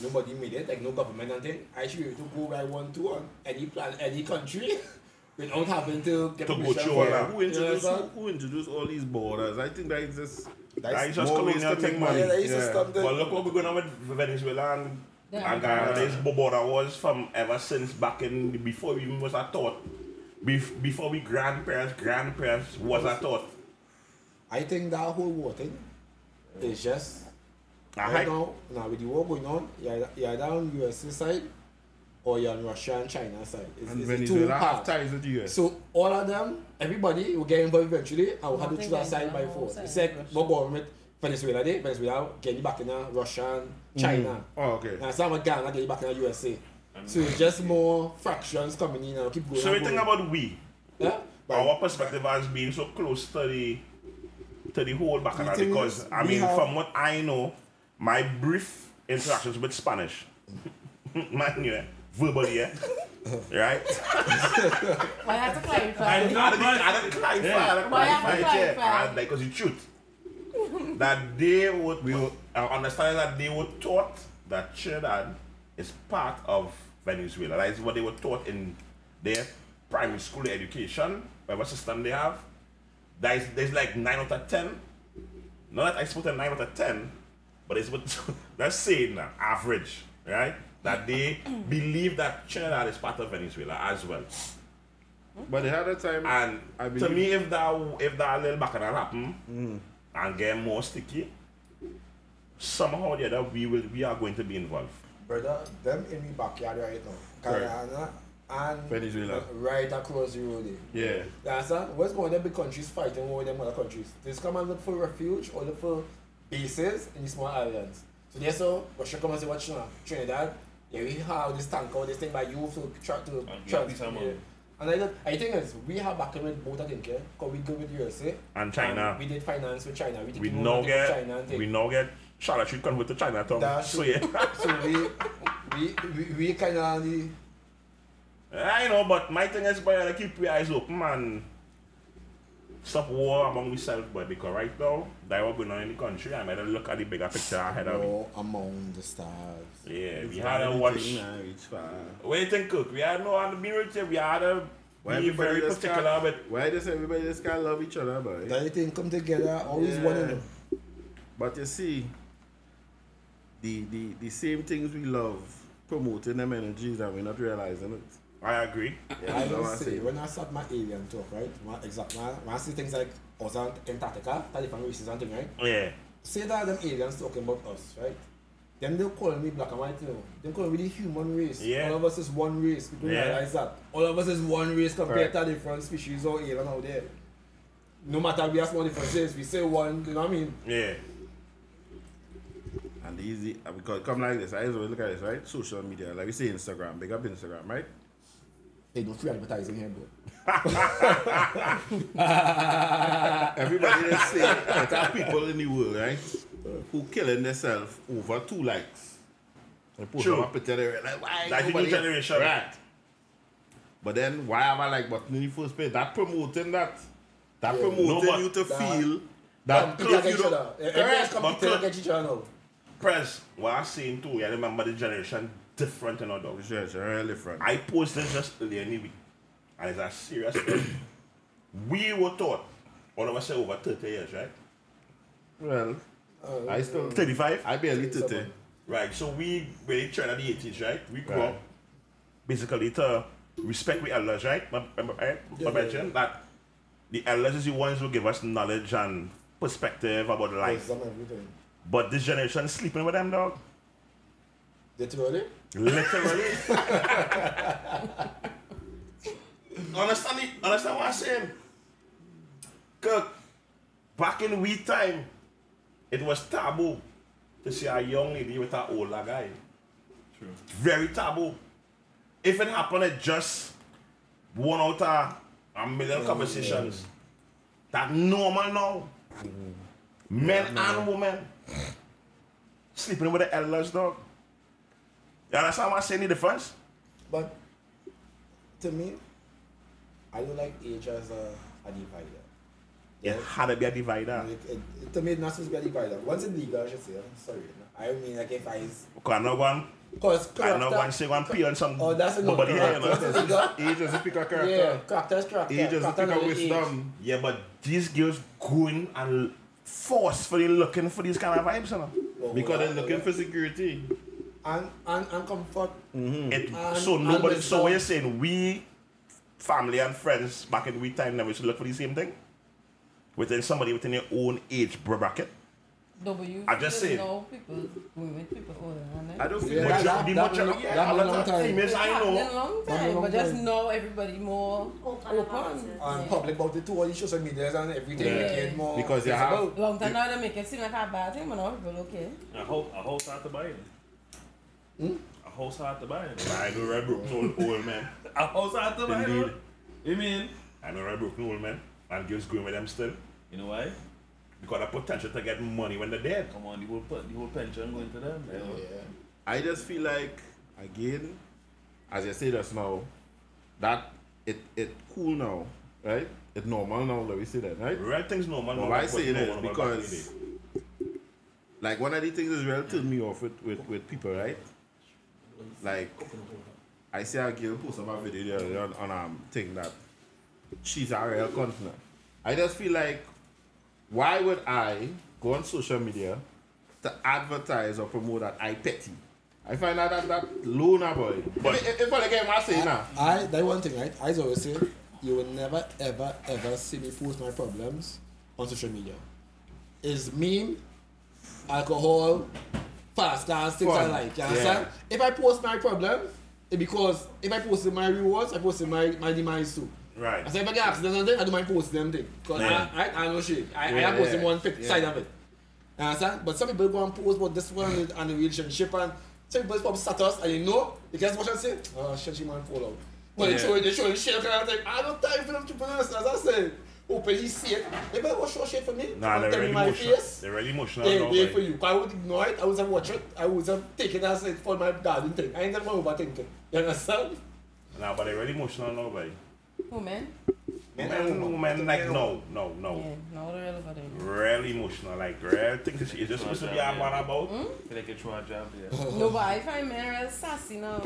Nobody made it, like no government and thing. I should be able to go where I want to on any plan, any country, without having to get To go permission through for that. Who introduced, Yeah, who, who introduced all these borders? I think that is just That is just more ways colonial to thing, man. Yeah, that money. Yeah. system thing. But look what we're going on with Venezuela and, Yeah. and Guyana. This border was from ever since back in before we even was a thought. Bef- before we grandparents, grandparents was a thought. I think that whole war thing is just I right now, now with the war going on, you're, either- you're either on USA side or you're on Russia and China side. It's, and it's the two Venezuela have ties with the US. So all of them, everybody will get involved eventually and will have to choose a side by force. side, It's like Russia. what government Venezuela did, Venezuela getting back in Russia and mm. China. Oh, okay. And some of Guyana getting back in the USA. So it's just more fractions coming in and keep going. So we think about we. yeah? But Our perspective has been so close to the to the whole back and because I mean have- from what I know, my brief interactions with Spanish, man, yeah, verbally, yeah, right? I have to clarify? I I know, didn't, I didn't clarify, Yeah. I didn't Why have to clarify, it, yeah, clarify? and because the truth that they would, we would uh, understand that they were taught that Trinidad is part of Venezuela. That is what they were taught in their primary school education, whatever system they have. That is, there's like 9 out of 10. Not that I support a 9 out of 10, but it's what that's saying now, average, right? That they believe that Trinidad is part of Venezuela as well. But the other time, And I to me, if that if that little bacchanal happen mm. and get more sticky, somehow or the other we will we are going to be involved. Brother, them in my backyard right now. Right. And Venezuela. right across the road. there. yeah. That's understand? What's going on? Them big countries fighting over them other countries. They just come and look for refuge or look for bases in these small islands. So they so Russia come and say, watch now, Trinidad, yeah, we have this tank or this thing by you to try to And get trans- and yeah. And I, look- I think is we have back with both I think, yeah, because we go with USA. And China, and we did finance with China. We, we took over now with get China and we now get Charlotte should convert to Chinatown. That's So yeah, so we we we, we kind of I know, but my thing is, boy, I keep your eyes open and stop war among ourselves, but Because right now, that what going on in the country, I better look at the bigger picture ahead of me. war among the stars. Yeah, we had to fine, watch. thing now, it's fine. What do you think, Cook? We had no on the mirror we had to Why be everybody very particular can't- Why does everybody just can't love each other, boy? That thing come together, always Yeah. one of them. But you see, the, the the same things we love, promoting them energies and we're not realizing it. I agree. Yeah, I that's what will say, when I start my alien talk, right? When, exact, when, I- when I see things like us and Antarctica, that different races and thing, right? Oh, yeah. Say that them aliens talking about us, right? Then they'll call me black and white, you know. They're calling me the human race. Yeah. All of us is one race. People Yeah. realize that. All of us is one race compared Correct. to different species or alien out there. No matter we have small differences, we say one, you know what I mean? Yeah. And the easy, because come like this, I always look at this, right? Social media, like we say Instagram, big up Instagram, right? Hey, no free advertising here, bro. Everybody just say that there are people in the world, right? Who killing themselves over two likes. They post True. them up picture, they're like, why Like the new nobody- generation. Right. But then why have I like button in the first place? That promoting that. That Yeah. promoting No, you to that- feel that Compete if you don't. other. Everyone's Correct. competing but- each other. Press, what I'm saying too, yeah, remember the generation different in our dogs. Sure, sure, really different. I posted just earlier in the week, and it's a serious thing. We were taught, all of us say over 30 years, right? Well, Uh, I still, 35? I barely 30. Right, so we, we trained at the 80s, right? We grew Right. up basically to respect the elders, right? My, my, my, Yeah, my yeah, mention that the elders is the ones who give us knowledge and perspective about life. Wisdom, everything. But this generation sleeping with them, dog. Literally? Literally. understand, the, understand what I'm saying? Cause back in we time, it was taboo to see a young lady with an older guy. True. Very taboo. If it happened, it just one out of a million conversations. That normal now. Mm-hmm. Men and women sleeping with the elders, dog. You understand what I'm saying? The difference? But to me, I don't like age as a, a divider. It had to be a divider. It, it, it- to me, it's not supposed to be a divider. Once it's legal, I should say. I'm sorry. I mean, like if I. Because I'm not going, Because I'm not going to say one pee on some Oh, that's a no. nobody here, you Once know. it's legal. Age doesn't speak a character. Yeah, character character. Age doesn't Character a knowledge, age. wisdom. Yeah, but these girls going and forcefully looking for these kind of vibes, you know. Oh, Because they're yeah, looking yeah. for security. And, and, and comfort. Mm-hmm. It, And- so nobody. with So what you're saying? We, family and friends back in we time, never used to look for the same thing. Within somebody within your own age bracket. No, but you I just you said- know people, women, people older than that. I don't feel Yeah, like that- the that- majority, that- yeah, that a lot long of time. females It's I happened know. a long Happened a time, long but just time. know everybody more Open about open. it. And Yeah. public about it too, all the social medias and everything Yeah. became more. Because you have- visible. Long time now they make it seem like a bad thing, but now people okay. I hope I hope start to buy it. Hmm? A whole start to buy it. I know Red Brook old, old man. A whole start to buy Indeed. it. You mean? I know Red Brook old man. And girls going with them still. You know why? Because the potential to get money when they're dead. Come on, the whole, pe- the whole pension going to them. Yeah, yeah. I just feel like again, as you say just now, that it it cool now, right? It's normal now, that we say that, right? Red things normal. But why I say it is normal back in the because like one of the things is real turn me off with, with, with people, right? Like I see a girl post about video the other day on, on um thing that she's a real continent. I just feel like why would I go on social media to advertise or promote that I petty? I find that that, that low boy. But if, if, if I get my say now. I that one thing, right? I always say you will never ever ever see me post my problems on social media. Is meme, alcohol, fast dance, things I like. You understand? If I post my problem, it's because if I posted my rewards, I posted my, my demise too. Right. I say if I get accident and thing, I do my post them thing. Because Yeah. I, I, I know shit. I, I Yeah, am posting yeah, one yeah. side of it. You understand? But some people go and post about this one and the- and the relationship and some people probably status and you know, you can watch and say, oh shit, she man fall out. But Yeah. they show they show shit kind of thing. I don't time for them to pronounce as I said. Hoping he see it. If I watch show shit for me, Nah, come they're tell me really my emotional. face. They're really emotional. They, now, they boy. for you. I would ignore it. I would have watched it. I would have taken it as it for my garden thing. I ain't never overthinking. You understand? Nah, but they're really emotional now, boy. Women? Men Men, and women. women, like, Men no, no, no. Yeah, no, they're really about it. Really emotional, like, real things is just supposed to be on a man about. I feel like it's a job there. No, but I find men real sassy now.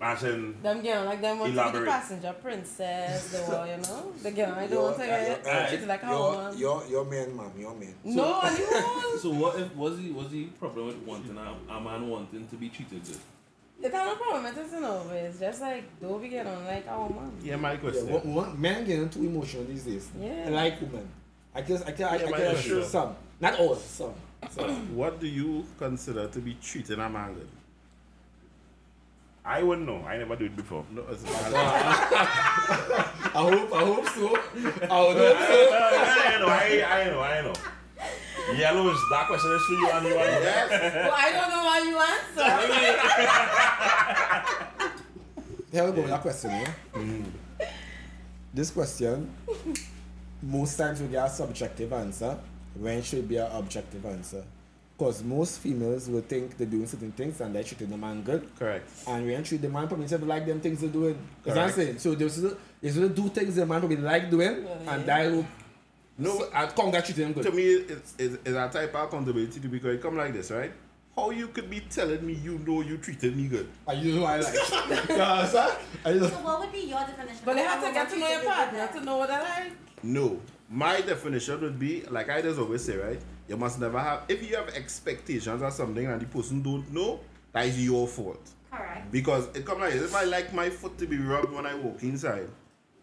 As in, Them girl like them want to be the passenger princess, the one, you know? The girl I don't Your- want to get your- uh, treated like a your- woman. Your, your man, ma'am, your man. No, I don't. So what if was he was he problem with wanting a, a man wanting to be treated good? It's not a problem, it isn't over. It's just like, do we get on like our mom? Yeah, my Yeah, question. wo- wo- men getting too emotional these days. Yeah. I like women. I guess I can I, Yeah, I man, can yeah, sure. some. Not all, some. some. What do you consider to be treating a man good? I wouldn't know. I never do it before. No, it's I hope I hope so. I would hope so. I know, I, I know, I know. Yellows, that question is for you and you and you. yes. Well, I don't know why you answer. Here we go with that question, yeah? This question, most times we get a subjective answer when it should be an objective answer. Because most females will think they're doing certain things and they're treating the man good. Correct. And when treat the man probably never like them things they're doing. Because I'm Correct. saying, so they will they will do things the man probably like doing and that will No, I congratulate them to good. me, it's, it's, it's a type of accountability to because it come like this, right? How you could be telling me you know you treated me good? And you know I like. you understand? And you know, So what would be your definition? But they have to get to know your treated you partner good? to know what I like. No. My definition would be, like I just always say, right? You must never have, if you have expectations or something and the person don't know, that is your fault. Correct. Because it come like this, if I like my foot to be rubbed when I walk inside,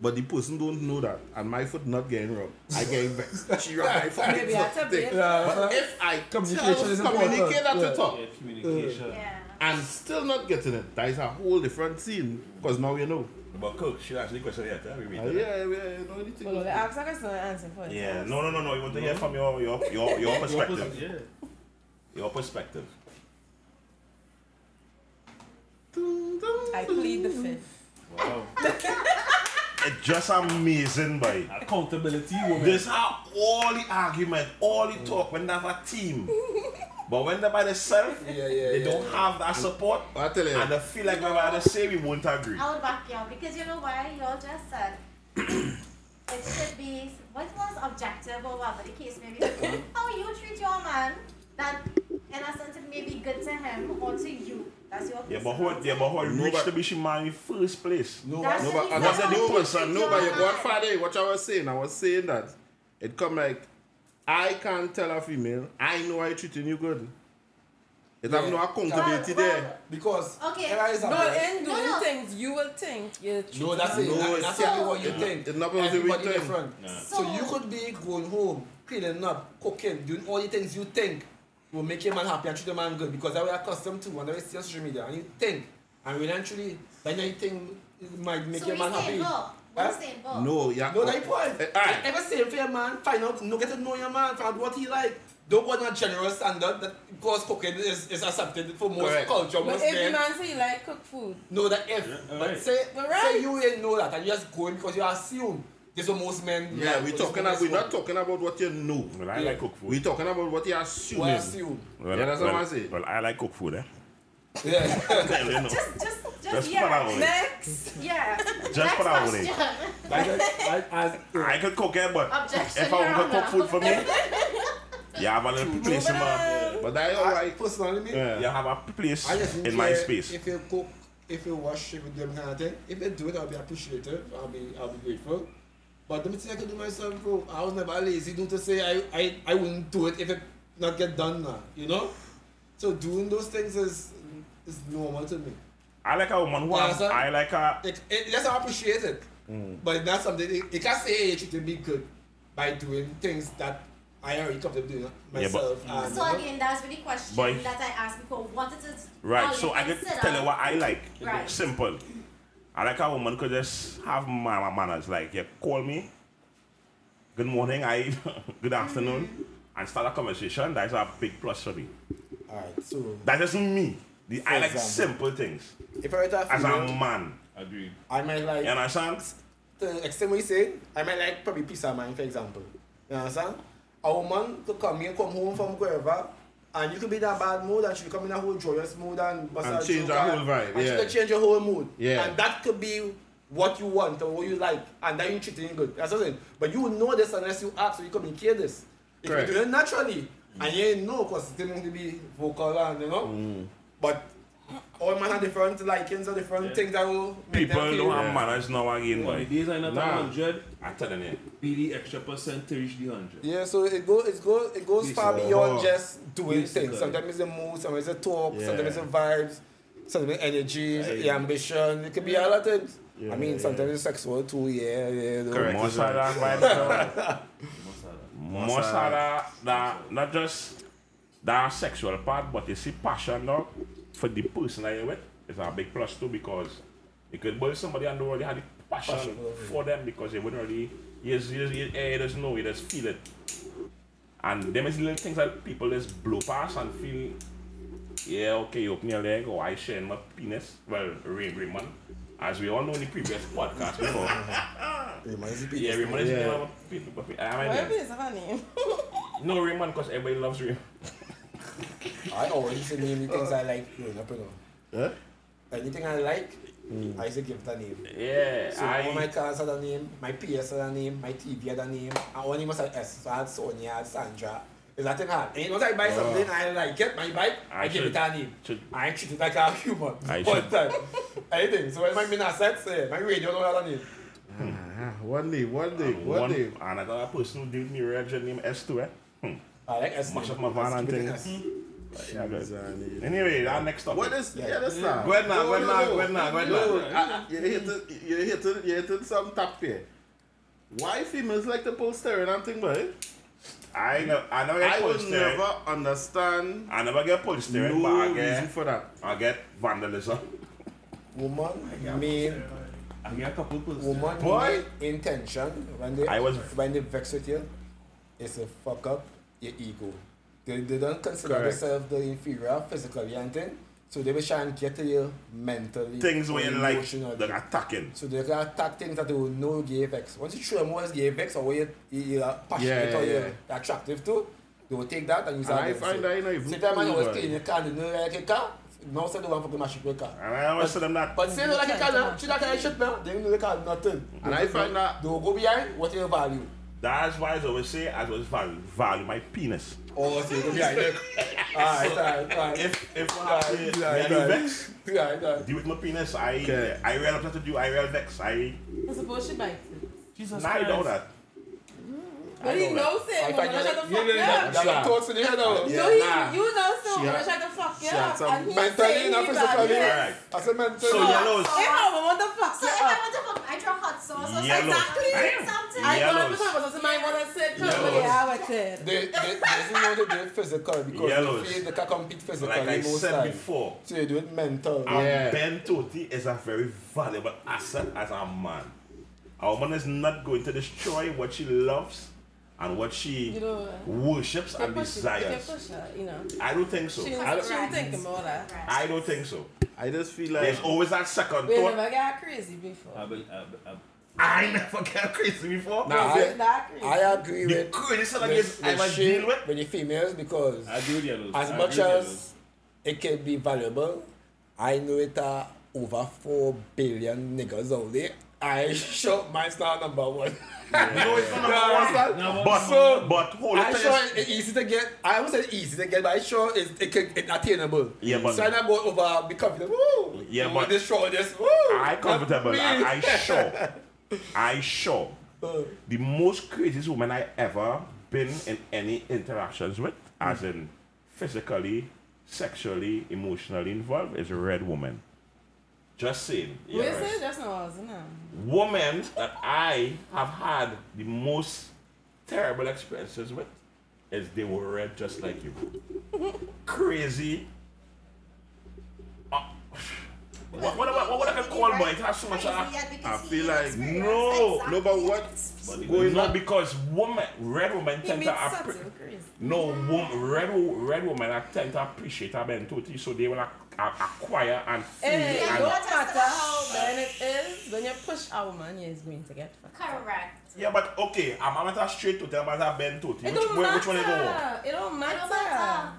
but the person don't know that, and my foot not getting rubbed, I get vexed. She rub my foot. Maybe that's a bit. yeah, But if I Communication tell, is communicate important. at the Yeah. top, Yeah, communication. Yeah. and still not getting it, that is a whole different scene. Because now you know. But cook, she asked the question yet. Huh? We read Uh, it. yeah, yeah, you know anything. Well, they ask a question answer first. Yeah, no, no, no, no. You want to hear from your your your, your perspective. Yeah. Your perspective. I plead the fifth. Wow. It's just amazing, boy. Accountability, woman. This how all the argument, all the talk when they have a team. But when they're by themselves, yeah, yeah. they yeah. don't have that support. I tell you, And they feel like when they say we won't agree. I would back you up because you know why y'all just said it should be what was objective or whatever the case may be. Uh-huh. How you treat your man that in a sense it may be good to him or to you. That's your Yeah, but how, yeah, but how No, rich but- to be she man in first place? No, That's No, the but reason that's how the you person. No, but you man. godfather, what I was saying, I was saying that it come like I can't tell a female, I know I treating you good. It have no accountability Well, there. Because Okay. here is a- No, in doing No, no. things, you will think you're No, that's it. No, That- it's- that's exactly what you it- think. it's not supposed to be Everybody thing. So, So- you could be going home, cleaning up, cooking, doing all the things you think will make your man happy and treat your man good because that we're accustomed to and that we see on social media and you think and when actually that you think it might make So your man happy. go. We Huh? stay go. No, yeah. No, that point. Eh, aye. Ever say for your man, find out, no, get to know your man, find out what he like. Don't go on a general standard that because cooking is, is accepted for most Correct. culture, But most if the men. man say you like cook food, No, that if, Yeah, but alright. say, But right. say you ain't know that and you just going because you assume this is what most men Yeah, like, we this talking about, we're not talking about what you know. Well, I Yeah. like cook food. we talking about what you're We assuming. assume. well, Yeah, that's what I say. Well, I like cook food, eh? Yeah. you know. Just, just, just, Just yeah. that one. next. Yeah. Just Next for that one. question. like, like, as, I could cook it, but Objection, if I want to cook food for me, you have a little place in my, But that I, alright. personally, me, Yeah. you have a place I just in my space. If you cook, if you wash, if you do them kind of thing, if you do it, I'll be appreciative. I'll be, I'll be grateful. But the thing I can do myself, bro. I was never lazy. Do to say I, I, I wouldn't do it if it not get done now. You know. So doing those things is is normal to me. I like a woman who has. I like a, It, it, yes, I appreciate it. Mm. But that's not something you you can't say hey, you treated me good by doing things that I already comfortable doing but- myself. and, So you again, that's really question Boy. that I asked before. What is it? right, so I can tell you what I like. Right. Simple. I like a woman could just have ma- manners. Like, you call me, good morning, I, good afternoon, mm-hmm. and start a conversation. That's a big plus for me. Alright, so That's just me. The, I like example. simple things. if I were to As a man. Agreed. I might like You understand? the extent what you say, I might like probably peace of mind, for example. You understand? A woman to come here, come home from wherever, and you could be in a bad mood, and she could come in a whole joyous mood and, And change her whole vibe, And yeah. she could change your whole mood. Yeah. And that could be what you want or what you like, and then you're treating good. That's what I'm saying. But you know this unless you ask or you communicate this. Correct. you do it naturally, and you ain't know, because it's going to be vocal and, you know. Mm. But all man have different likings or different Yeah. things that will make People them feel. don't have Yeah. manners now again, But the boy. days are not Nah. hundred. I tell you. Be the extra percent to reach the hundred. Yeah, so it go it go it goes far beyond uh, just doing yes, things. Sometimes it's a mood, sometimes it's a talk, Yeah. sometimes it's a vibes. sentiment, energy, Hey. your ambition. It could be a lot of things. Yeah, I mean, yeah, sometimes it's sexual too, yeah. yeah you. Correct. Most of that vibes, though, most of that, that, not just that sexual part, but you see passion now for the person that you're with is a big plus too because you could build somebody and don't really have the passion, Passion for them because they wouldn't really, you just, you just, you, you just know, you just feel it. And them is little things that people just blow past and feel, yeah, okay, you open your leg or I share my penis. Well, Ray Raymond, as we all know in the previous podcast before. Reminds me Yeah, of Raymond is Yeah. the name of people. but I Why mean, is that name? no Raymond because everybody loves Raymond. I always used to name the things I like growing up, you know. Huh? Anything I like, I used to give it a name. Yeah, So all my I. cars had a name, my PS had a name, my TV had a name, and one name was an S. So I had Sonia, I had Sandra. Is that thing hard? And once I buy something, I like it, my bike, I, I give should- it a name. should- I treat it like a human. I One should- time. Anything. So when my min assets, eh, my radio don't have a name. Ah, one name, one name, one, One, name. another person who did me Roger named S2, eh? I like S. Much name. my van and things. S. Yeah, good. Uh, anyway, that next topic. What is Yeah. yeah, that's not. Go ahead now, go ahead now, go ahead now, go ahead now. I- I- you're hitting, you're hitting, you're hitting some top here. Why females like to pull steering and thing, boy? I know, I never get I pulled will steering. never understand I never get pulled steering, but no I reason for that. I get vandalism. Woman, main, I get a couple persons. woman, Boy. intention when they I was- when they vex with you is to fuck up your ego. They, they don't consider Correct. themselves the inferior physically and thing. So they will try and get to you mentally. Things where you like, they're attacking. So they can attack things that they will know you vex. Once you show them what's gay vex or what you, you, you're passionate Yeah, or yeah. you're attractive to, they will take that and use that. I find that you know even Same time when you cool, was boy. clean your car, you know like a car. Now say they want to mash up your car. And I always tell them that. But say you like a car now, she like a shit now, they know the car nothing. And I find that They will go behind what you value. That's why I always say, I always value, value my penis. Or say go behind it. Alright, alright, alright. If, if I Right, have to, right, yeah, right. vex, Right, right. deal with my penis, I, Okay. I real upset to do, I real vex, I, I suppose she bites it. Jesus now I know that. But he know knows it. I Woman find try to fuck you you up. that that thoughts in your head now. Yeah, No, he, you know so. She Woman had- try to fuck you she had up. And he Mentally, saying not physically. bad. Alright. I said mentally. So yellows. If I want to fuck So you if I up. want to fuck, I draw hot sauce or Yellow. something. Damn. Something. I Yellows. want to talk about something. I want to say, come Yellows. with yeah, with it. They, they, they don't know they do it physical because Yellows. they feel they can compete physically Like I most said times. before, So they do it mental. a Yeah. Ben Toti is a very valuable asset as a man. A woman is not going to destroy what she loves and what she You know, uh, worships and push it, if you desires. push her, you know, I don't think so. she'll, I don't, she'll think about that. I don't think so. I just feel like There's always that second We thought. never got crazy before. I be, I be, I be, I never get crazy before. Nah, I- it crazy? I agree the with craziest thing I with, guess I with ever deal with. with the females because I agree with yellows. as I much agree with yellows. as it can be valuable, I know it are over four billion niggas out there. I sure my not number one. No, it's not Yeah, number one. Number But, So, but hold I'm it. sure it's easy to get. I won't say easy to get, but I'm sure it's, it can, it's attainable. Yeah, but- so I'm go over be confident. Woo! Yeah, Woo, but- this show, this. Woo! I comfortable. Me. I, I sure. I sure. Uh, The most craziest woman I ever been in any interactions with, as in physically, sexually, emotionally involved, is a red woman. Just saying. We Yes. said just now, wasn't it? Women that I have had the most terrible experiences with is they were red just like you. Crazy. Uh, what, what, what, what I can call boy? It has so much. Uh, I feel like- no, no, but what- going on because woman, red women He tend to appre- no woman, red red women are tend to appreciate a bentoti, so they will ac- a- acquire and feel Hey, it and don't matter how bad it is, when you push a woman, you're going to get fucked. Correct. yeah, but okay, I'm I'm not straight to tell about a bentoti. It Which, don't which, matter. which one you go? on? It don't matter. It don't matter. matter.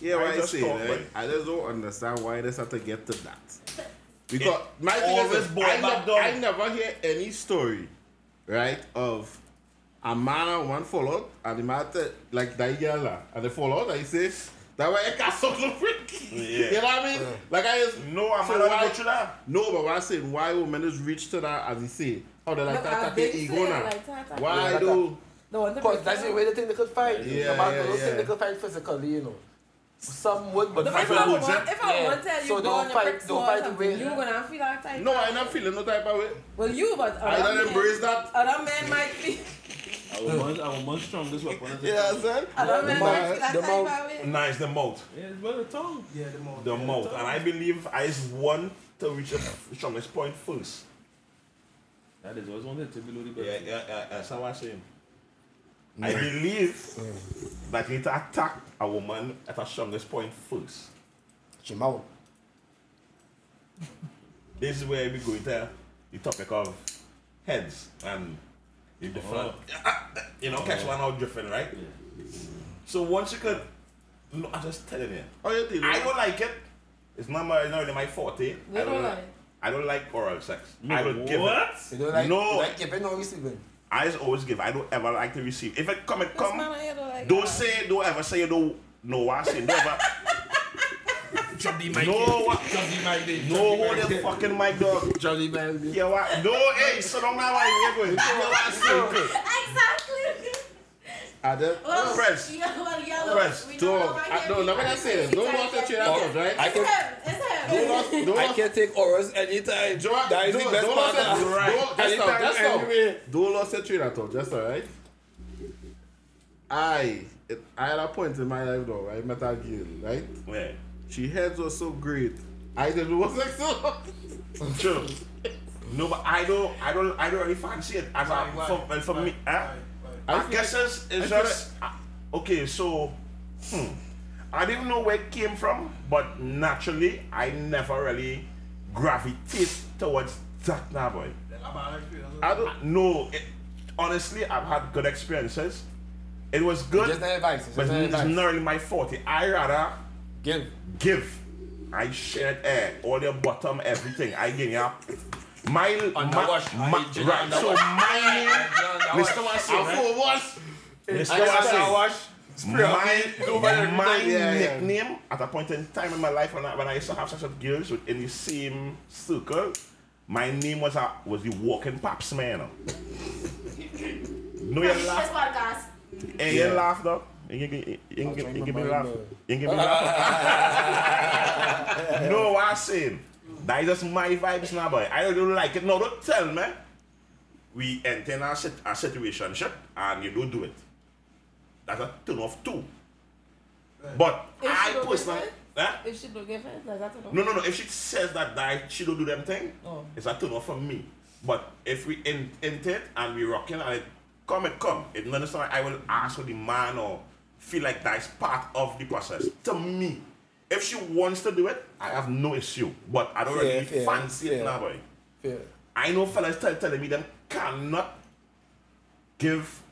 Yeah, I what I say, talk, right? I just don't understand why they have to get to that. Because my thing is, this, I, back ne- I never hear any story, right, of a man and woman fall out, and the matter like that girl, lah, and they fall out, and he says, that way I can't freaky. Yeah. You know what I mean? Like I just No, I'm So not why- going through that. no, but what I'm saying, why women just reach to that as he say, how they like But that I attack big their ego say, now. like, that, that- Why do? The one Because that's the way they think they could fight. Yeah, the man yeah, don't yeah. think they could fight physically, you know. Some would, but If fight I for want, the if I Yeah. want to tell you So go don't on your fight- brick don't wall fight the way- something, you gonna feel that type. No, I'm not feeling no type of way. Well, you, but I don't embrace that. Other men might feel. Our man's, our man's strongest weapon is the Yeah, tongue. son. Other men might feel that the type mouth. of way. Nice, the mouth. Yeah, it's well the tongue. Yeah, the mouth. The yeah, mouth. tongue. And I believe I is one to reach the strongest point first. That is always one that to below the belt. Yeah, yeah, yeah, that's how I'm saying. I believe mm. that you need to attack a woman at her strongest point first. She mouth. This is where we go into the topic of heads and the different, you know, catch one out different, right? So once you could, no, I'm just telling you, Oh, you deal I don't like it. It's not my, it's not really my forte. You I don't like like. I don't like oral sex. No, I don't give it. what? You don't like, No. you like giving or receiving? I just always give. I don't ever like to receive. If it come, it come. don't like Don't that. say, don't ever say you don't know what I'm saying. Don't ever. Drop the No, what? Drop the mic there. No, hold the fucking mic, dog. Drop the mic there. Yeah, what? No, hey, so don't know why you're going. You know what I'm? Exactly. I. Well, Press. Yeah, well, yellow. Press. We Don't. know I, no, never that say this. Don't lose the train of thought, right? I It's can, him. It's Don't him. Don't I can take orals anytime. Joe, that is don't, the best don't part. lose of it. it. Don't, just now, Anytime, just now. anyway. Don't lose the train of thought, just now, right? I, it, I had a point in my life though, I met a girl, right? Yeah. She heads was so great. I didn't was like so. True. No, but I don't, I don't, I don't really fancy it as a, Why, why? for, well, for me. Why, Huh? why? I I, guess like- it's, it's feel just uh, okay. So, hmm, I didn't know where it came from, but naturally, I never really gravitate towards that now, boy. A bad experience. I don't. know. it, honestly, I've had good experiences. It was good, Just advice. Just but an it's not really my forte. I rather Give. give. I shared air, all your bottom, everything. I give you my, On my, wash. my- I right. So my name, listen what I say, I'm right? full wash. Listen I what I got say. a wash. Spray on my, me, do better my every Yeah, yeah. nickname at a point in time in my life when I, when I used to have such a girls within the same circle, my name was a, was the walking paps man. no, you This laugh. podcast. Hey, you laugh though. You, you, you, you, you, you give me laugh. You give me laugh. no, what I'm saying. That is just my vibes now, boy. I don't like it. No, don't tell me. We enter in a, sit, a situation shit, and you don't do it. That's a turn off too. But If she I don't personally, give it? huh? If she don't give it, like that's enough. no, no, no. If she says that, that she don't do them thing, Oh. it's a turn off for me. But if we in, enter it and we rocking and it come, it come. It not necessarily I will ask for the man or feel like that's part of the process. To me, if she wants to do it, I have no issue. But I don't Fair, really fair, fancy fair. it now, boy. Fair. I know fellas tell, telling me them cannot give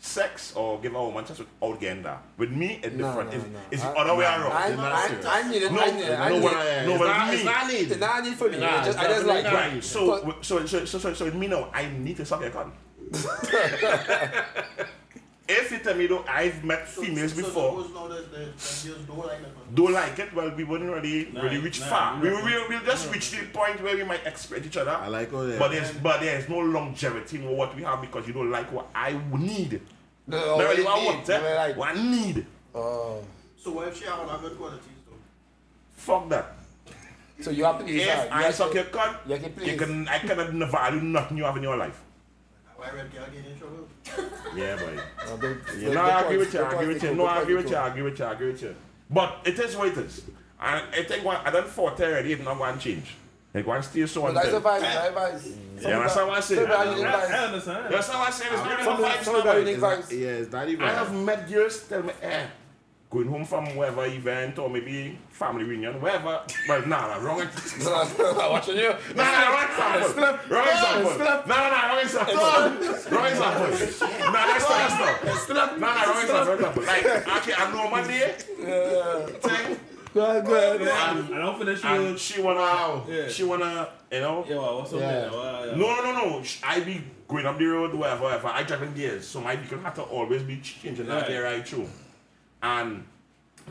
sex or give a woman sex without getting that. With me, it's No, different. no, it's no. it's I- the other way around. I, I. I need it. No, I need it. I no, need but- it. no, it's not, me- it's not need. It's not need for me. Nah, just, I just like Right. So, so, so, so, so, so with me now, I need to suck your cunt. If you tell me though, I've met So- females so before, suppose that the, the girls don't like don't like it, well, we wouldn't really, Nah, really reach nah, far. nah, we will we'll, we'll just reach the point where we might expect each other. I like all that. But there's, but there's no longevity in what we have because you don't like what I need. No, Not what really what I need, want, eh? I like. What I need. Oh. So what if she have a good qualities though? Fuck that. So you have to please If I have suck to- your cunt, you have to you can, I cannot value nothing you have in your life. Why red girl get in trouble? Yeah, boy. Uh, the- Yeah, the- no, the I agree points- with you. the I agree points with they you. No, I points agree they with you. I agree with you. I agree with you. But it is what it is. And I think one, I done fought already. It's not one change. Like one still so But one that's advice. That's advice. Yeah, that's what I say. Some I- people I, are I understand. That's how I say. It's not even people- vibes some now, people are boy. unique It's not- vibes. yeah, it's not even. I have met girls tell me, eh, going home from whatever event or maybe family reunion, wherever. Well, nah, nah, wrong. ex- No, no, no, watching you. Nah, nah, wrong example. Wrong example. Slap. Nah, nah, nah, wrong example. Wrong example. Nah, that's not, that's not. Nah, nah, wrong example. Wrong example. Like, okay, I know my day. Yeah. Go ahead, go ahead. And, I don't finish and she wanna, Yeah. she wanna, you know. Yeah, well, what's up Yeah. there? Well, yeah. No, no, no, no. I be going up the road, whatever, whatever. I driving gears, so my vehicle had to always be changing that Right. gear right through. And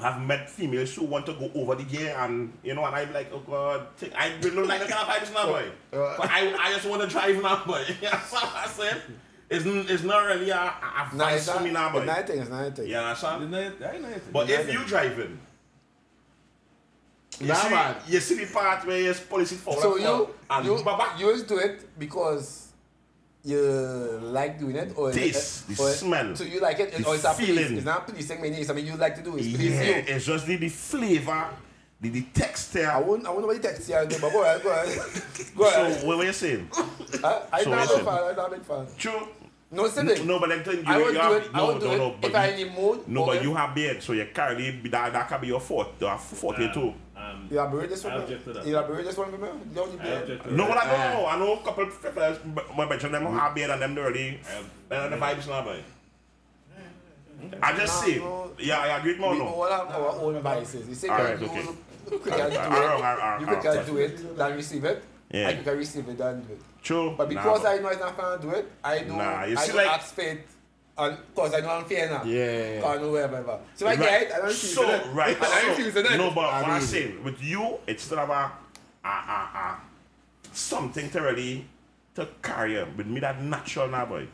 I've met females who want to go over the gear, and you know, and I'm like, oh god, I really don't like that kind of vibes now, boy. Uh, but I, I just want to drive now, boy. That's what I said. It's, it's not really a, a Nah, vice it's for not. me now, boy. It's not a thing. It's not a thing. Yeah, that's It's what. not- I ain't not it. But if you driving You Nah, see, man. you see the part where you police it forward So you and you baba, you just do it because you like doing it or Taste, the or- smell, So you like it, the or it's a feeling. It's not policing me. It's something you like to do. It's yeah, you. it's just the, the flavor, the, the texture. I won't. I won't know what the text here, but go ahead. Go ahead. Go ahead. So what were you saying? I, I'm so not a big fan. I'm not a big fan. True. No. No, but I'm telling you, I would you do have, it. I no, do no, no, it if I you, in the mood. no, but if- you have beard, so you carry that, that can be your fault, your forte too. Um, You elaborate this I one. object to that. You elaborate this one for me. You don't I need No, that. but I don't know. I know a couple of fellas, but but mention them have beard and them dirty. And the vibes now, boy. I just Nah, say, no. yeah, I agree, more We no. all have our own biases. You say All that right, you okay. you can do it. You I- can do it, then receive it. Yeah. And you can receive it, then do it. True. But Nah, because I know it's not fun to do it, I do. Nah, you I see, do like- ask faith, Uh, and because I know I'm fair now. Yeah. Can't know whatever. So I Right. get it, I don't refuse so, it. right, I refuse so, it. no, but I what mean- saying, with you, it's still have a, a, a, a, something to really, to carry you. With me, that natural now, boy.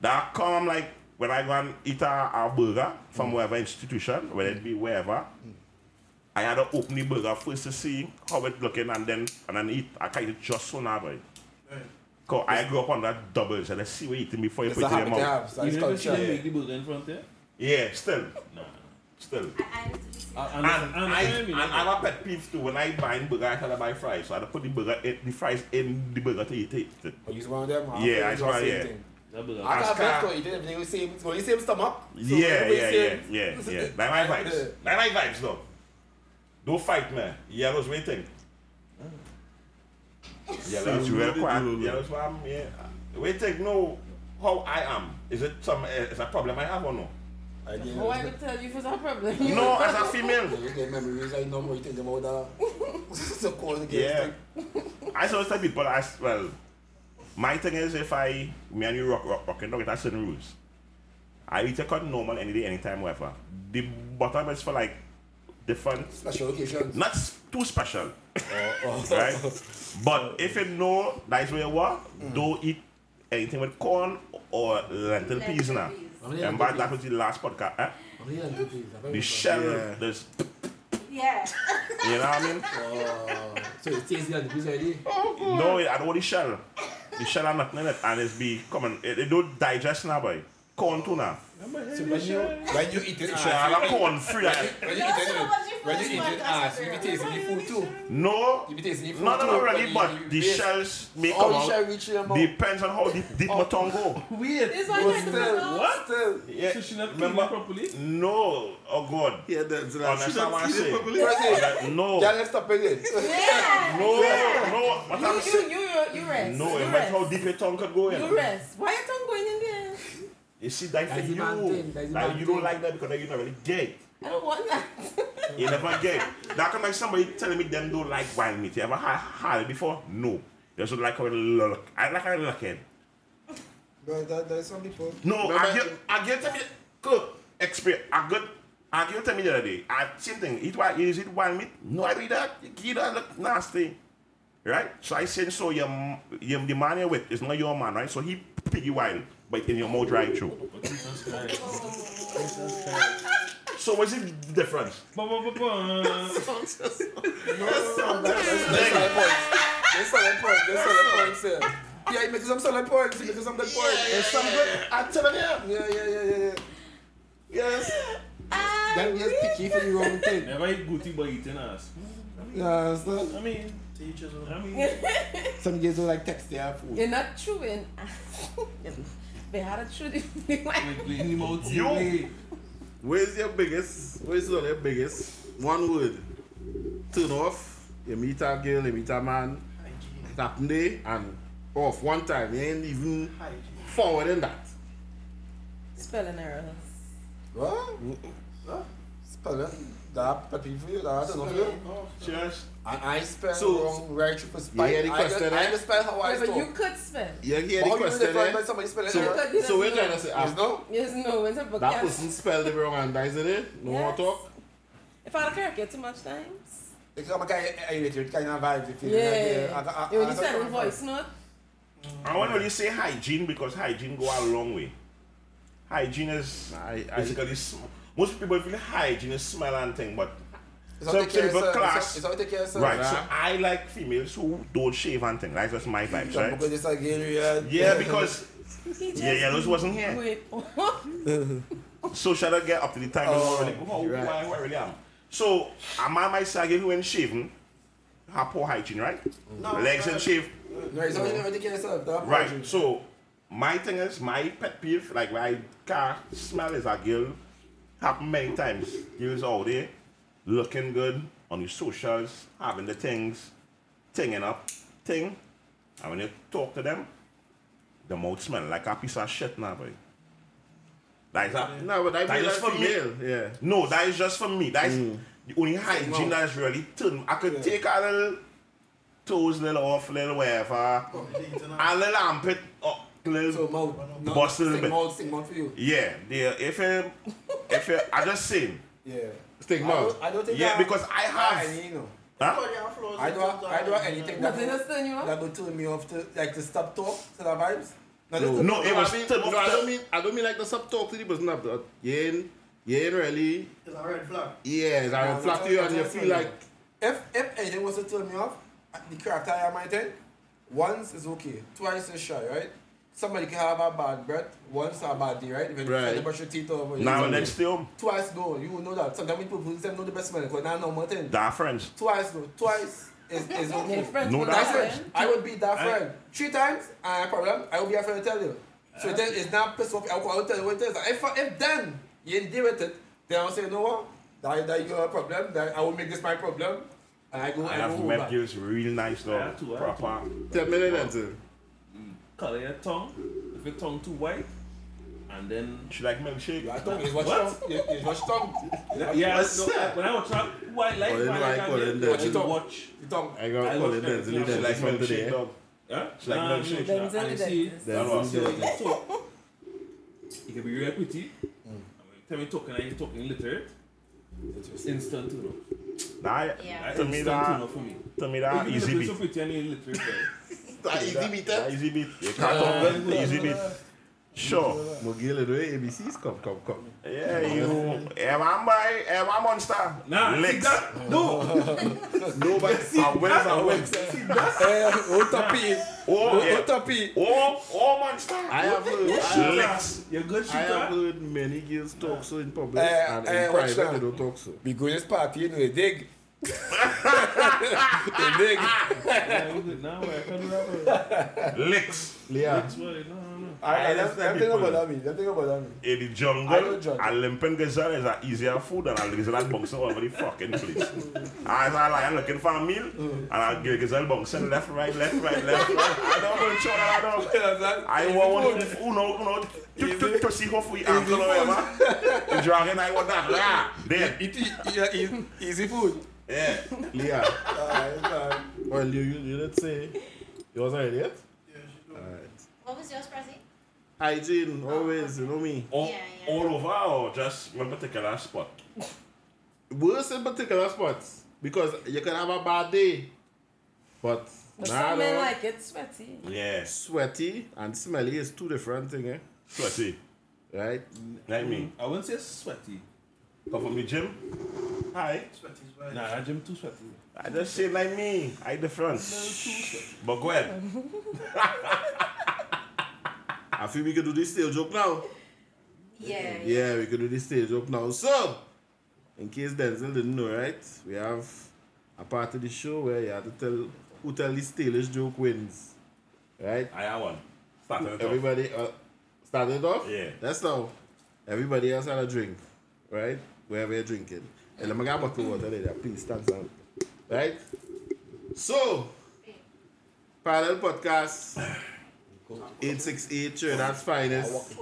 That come like, when I go and eat a, a burger from mm. whatever institution, whether it be mm. wherever, mm. I had to open the burger first to see how it looking and then, and then eat. I of just so now, boy. Cause I grew up on that double, so let's see what you eating before you put it in your mouth. have. So it's Even if you see them culture. make the burger in front there, Yeah, still, no. still. I, I used to. I, I And, I I, and I have a pet peeve too. When I buy burger, I tell her buy fries. So I put the burger, in, the fries in the burger to eat it. Or use one of them. half Yeah, I do try, the yeah. thing. I can't Ask best her- go it. Everything the same. It's going the same stomach. So Yeah, everybody yeah, yeah, same. yeah, yeah. Like my vibes. Like my vibes though. Don't fight me. Yellow's waiting. Yellow's So real what quiet. did you do? Yellow's um, yeah. Waiting, know how I am. Is it some, uh, is a problem I have or no? I didn't Why would tell you if it's a problem? No, as a female. You get memories. I know more things about that. so cold against Yeah. it. I always tell people, I, well, my thing is if I, me and you rock, rock, rocking dog, it has certain rules. I eat a cut normal any day, anytime, whatever. The bottom is for like different, Special occasions. not too special, Oh, oh. right? But if you know that's where you are, don't eat anything with corn or lentil peas now. Lentil peas. And back, that was the last podcast. Eh? The shell, Yeah. there's, Yeah. you know what I mean? Oh, so it tastes like the piece already. No, I don't want the shell. The shell are nothing in it, and it's be coming. It, it don't digest now, boy. Corn too now. So when you when you eat it, So I have corn free. When you eat it, when you eat it, us ah, to so you be tasting the food too. No, You be tasting the food no, no, too. no, really. But the shells may Oh, come shell out. reach your. Depends on how deep, deep my tongue go. Weird. This But still. What? Still. Yeah, So she not clean remember? properly? No, oh God. Yeah, that's that. Understand what I'm saying? Press it. No, Yeah, let's stop it. Yeah. no, no. What You, I'm you, saying. you, you, you rest. No, you it rest. how deep your tongue could go in. You rest. Why your tongue going in there? You see, that for That's the you. thing, Like, man you don't like that because you're not really gay. I don't want that. You never get. That come like somebody telling me them don't like wild meat. You ever had, had it before? No. They just like how it look. I like how it look in. But that, there's some people. No, Remember- I get, I get to me, look, experience. I got, I get to me the other day. I same thing. Eat wild, is it wild meat? No, I read that. You that look nasty, right? So I said, so your, m- your the man you're with is not your man, right? So he piggy wild, but in your mouth right through. So what's the difference? Ba, ba, ba, ba. There's solid points. There's solid points. There's solid points here. Yeah, you make some solid points. You make some good points. There's some good. I'm telling you. Yeah, yeah, yeah, yeah, yeah. Yes. Then you're picky for the wrong thing. Never eat booty but eating ass. Yeah, understand? I mean, Teachers. I mean, Some kids don't like text their food. You're not chewing. they had a chew the like the mouth. You- Where's your biggest? Where's one of your biggest? One word. Turn off. You meet a girl, you meet a man. It happen there and off one time. You ain't even Hygiene. forward in that. spelling errors. What? What? Spell it. That pet peeve for you? That don't know for you? Oh, Cheers. And I spell So- wrong right through for You spell. hear the I question, just- eh? I just spell how I Yeah, but you could spell. You hear But the question different there? when somebody spell it So, wrong? So we're just trying to say, Yes, ah, no? Yes, no, it's a book. that yes. person spelled it wrong and that's it? No more talk? If I correct you too much times. It's kind of kind of irritated kind of vibes. If you Yeah. I, I, I, You I, only I, send a voice note. I want to really say hygiene because hygiene go a long way. Hygiene is I, I, basically most people feel hygiene is smell and thing, but It's So how take care of simple yourself. class. It's how take care of yourself. Right, so I like females who don't shave and things. That's my vibes, right? Because it's again, real. Yeah, because yeah, yeah, yellows wasn't here. Wait. So shall I get up to the time? Oh, really, who, who, right. I, who I really am. So a man might say again who ain't shaving, have poor hygiene, right? No, Legs and shave. No, it's how you take care of yourself. Right. hygiene. So my thing is my pet peeve, like my car smell is a girl happen many times. Girls all there looking good on your socials, having the things, tinging up, thing. And when you talk to them, the mouth smell like a piece of shit now, boy. Like that. No, but I That mean is like for me. Yeah. No, that is just for me. That is Mm. the only hygiene that is really turn. I could Yeah. take a little toes, little off, little whatever, Oh, the internet. a little armpit up, little. So mouth. No, Bust a little sing bit. mouth, sing mouth for you. yeah, there. If you, if you, I just saying, Yeah. Stigma. I don't, I don't think yeah, that- because I have. I, you know, Huh? Everybody have flaws I don't, I don't hygiene, anything that Nothing would, else turn you off? that would turn me off to like to stop talk to the vibes. No, No, No, it was I mean, no, I don't mean I don't mean like the sub talk to the person. But you ain't you ain't really It's a red flag. yeah. It's a no, flat no, to you and you feel no, no. like If if anything was to turn me off, the character I am, I think, once is okay, twice is shy, right? Somebody can have a bad breath, once a bad day, right? Even Right. you brush your teeth over. you Now know. and then Twice, no, you will know that. Sometimes people who say know the best man, because now no more thing. that friends. Twice, no, twice is, is Your okay. friends No, will that's not That's it. friend. I would be that I- friend. Three times, I have a problem. I will be afraid to tell you. So then it's not pissed off. I will I will tell you what it is. If, if then you ain't deal with it, then I'll say, you know what? That, that you got a problem. That I will make this my problem. And I go, I I, have met back. girls real nice though, I have to, I have proper. ten minutes into. Color your tongue. If your tongue too white, and then She like milkshake. Your tongue is what's What? tongue. Your- your what's tongue. yeah, no, when I watch out, white light, Oh, then white why light, call it Watch it up. watch. Your tongue. I got I call love it that. Denzel. She She like from milkshake today. dog. Yeah, She like Nah, milkshake. no, Denzel and you the see, dentist. That's what I'm saying. so you can be real pretty. And when you tell me talking, and you talking literate. Instant tune up. Nah, Yeah. to me Instant that, tune up for me. to me that If you easy look beat. so pretty and you La izimite. La izimite. E katon gen, izimite. Sure. Mwen gile dwe ABC kom, kom, kom. Yeah, you. Eman eh, bay, eman eh, monster. Nah, Lex. No. No, but si. Aweks, aweks. O topi. O, o topi. O, o monster. I have heard. Lex. You're good shooter. I have heard many girls talk so in public uh, and in private they don't talk so. Because it's party, you know, they dig. They dig. Yeah, you good now. I can do that. bro. Licks. Leah, That's why, no, no, no. I, I, I them, understand them think about that me. Them think about that me. In the jungle, don't judge. a limping gazelle is a easier food than a gazelle bouncing all over the fucking place. As I like, I'm looking for a meal, and I get gazelle bouncing left, right, left, right, left, right. I don't want to show that I don't. You understand? I Easy want one, food. uno, uno, to, to, to see how free ankle or whatever. The dragon, I want that. Yeah, there. Easy food. Yeah. Leah. Ah, it's. Well, you you, you did say yours already yet? Yeah, she. Alright. What was yours, Prezi? Hygiene, always, you know me. All, Yeah, yeah. all over or just one particular spot? Worse in particular spots because you can have a bad day, but But nah, some men like it sweaty. Yes. sweaty and smelly is two different things, eh? Sweaty. Right? Like me. I wouldn't say sweaty. Come from the gym? Hi. Sweaty, sweaty. Nah, that gym too sweaty. I just say like me. I different. But bon, go ahead. I feel we can do this stale joke now. Yeah. Yeah, we can do this stage up now. So, in case Denzel didn't know, right? We have a part of the show where you have to tell who tell the tailish joke wins. Right? I have one. Start it Everybody, off. Uh, start it off? Yeah. That's now. Everybody else had a drink. Right? Wherever you're drinking. And let me get a bottle of water there. Please stand up. Right? So, Parallel Podcast. 868 Trinidad's finest.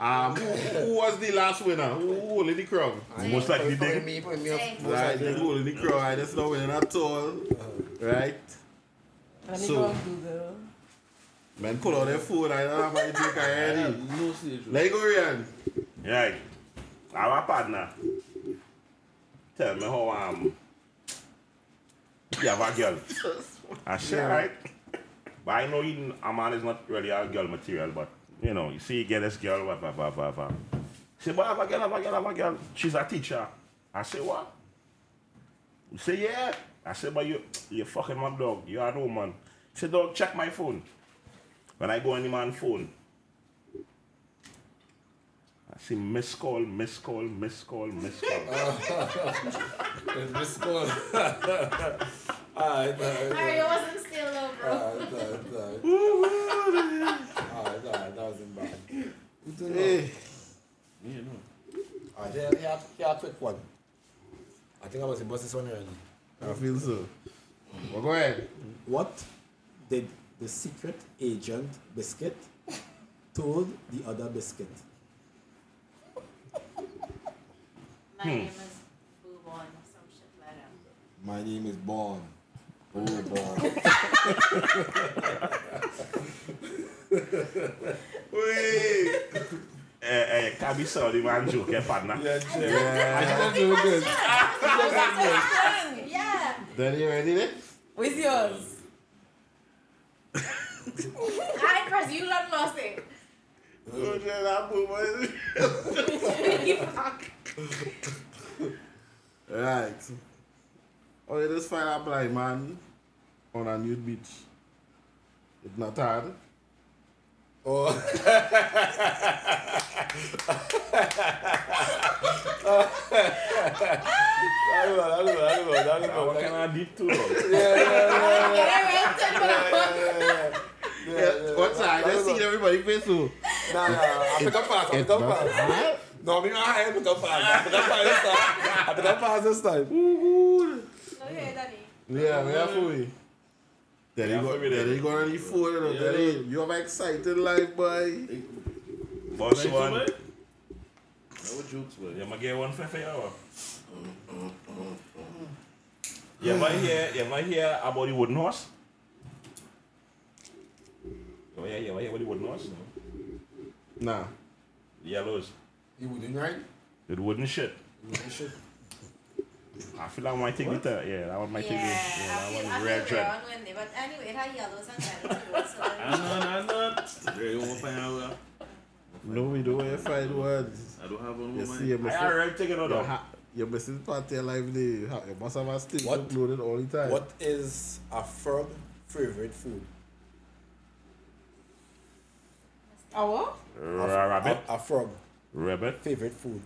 Um, who, who was the last winner? Who, who holding the crown? Most likely Put thing. me, put me up. Right, likely. they holding the crown. I just not winning at all. Right? Let me So- go on Google. Man, pull out their phone. I don't have my drink already. No stage. Let go, Ryan. Right. Our partner. Tell me how um you have a girl. I say Yeah. right. But I know you, a man is not really a girl material, but you know, you see you get this girl, whatever, whatever, whatever. Say, but I have a girl, I have a girl, I have a girl. She's a teacher. I say, what? You say, yeah. I said, but you, you fucking my dog. You are no man. He said, dog, check my phone. When I go on the man's phone, I see miss call, miss call, miss call, miss call. It's Miss Cole. Alright, alright. Mario wasn't still though, bro. Alright, alright, alright. Alright, alright, that wasn't bad. Eh. Good to know. Hey, Yeah, no. Alright, here, here, here a quick one. I think I was bust this one already. I feel so. Well, go ahead. What did the secret agent biscuit told the other biscuit? My name is Boobon or some shit like that. My name is Born. Oh, Born. Wait. Eh, eh, can be sorry, man, joke, eh, partner. yeah, Yeah. I do good. Yeah. Then you ready then? Where's yours? Alright, Chris, you done lost it. Right. Oh, you just find a blind man on a nude beach. It's not hard. Oh. I don't know, I don't know, I don't know, I don't know. What kind of deep too, dog? Yeah, yeah, Get it right, turn it yeah, around. yeah, yeah, yeah. Yeah, what's that? I just seen everybody face so. Nah, nah, I pick up fast, I pick up fast. No, me not I pick up fast. I pick up fast this time. I pick up fast this time. Ooh. No, yeah, Daddy. Yeah, we have for me. Then Yeah, go, for me then then. you go on the phone, you know, Yeah. then you- you have exciting life, boy. Boss Right, one. No jokes, man. You might get one for for you. Mm, mm, mm, you ever hear, you ever hear about the wooden horse? You ever hear, you ever hear about the wooden? Nah. The yellows. You wouldn't, right? The wooden shit. You wouldn't shit. I feel like I might take it there. Yeah, that one might take it. Yeah, Yeah, I that feel, one I is feel red dread. but anyway, ah, it had yellows and red so I'm not, I'm not. You won't find out. No, we don't want to find words. I don't have one You see, you're I missing, already taken it you're, out. ha- you're missing part of your life there. You, ha- must have a stick What? uploaded all the time. What is a frog favorite food? Oh, what? Ra- Rabbit. A, a frog Rabbit. favorite food.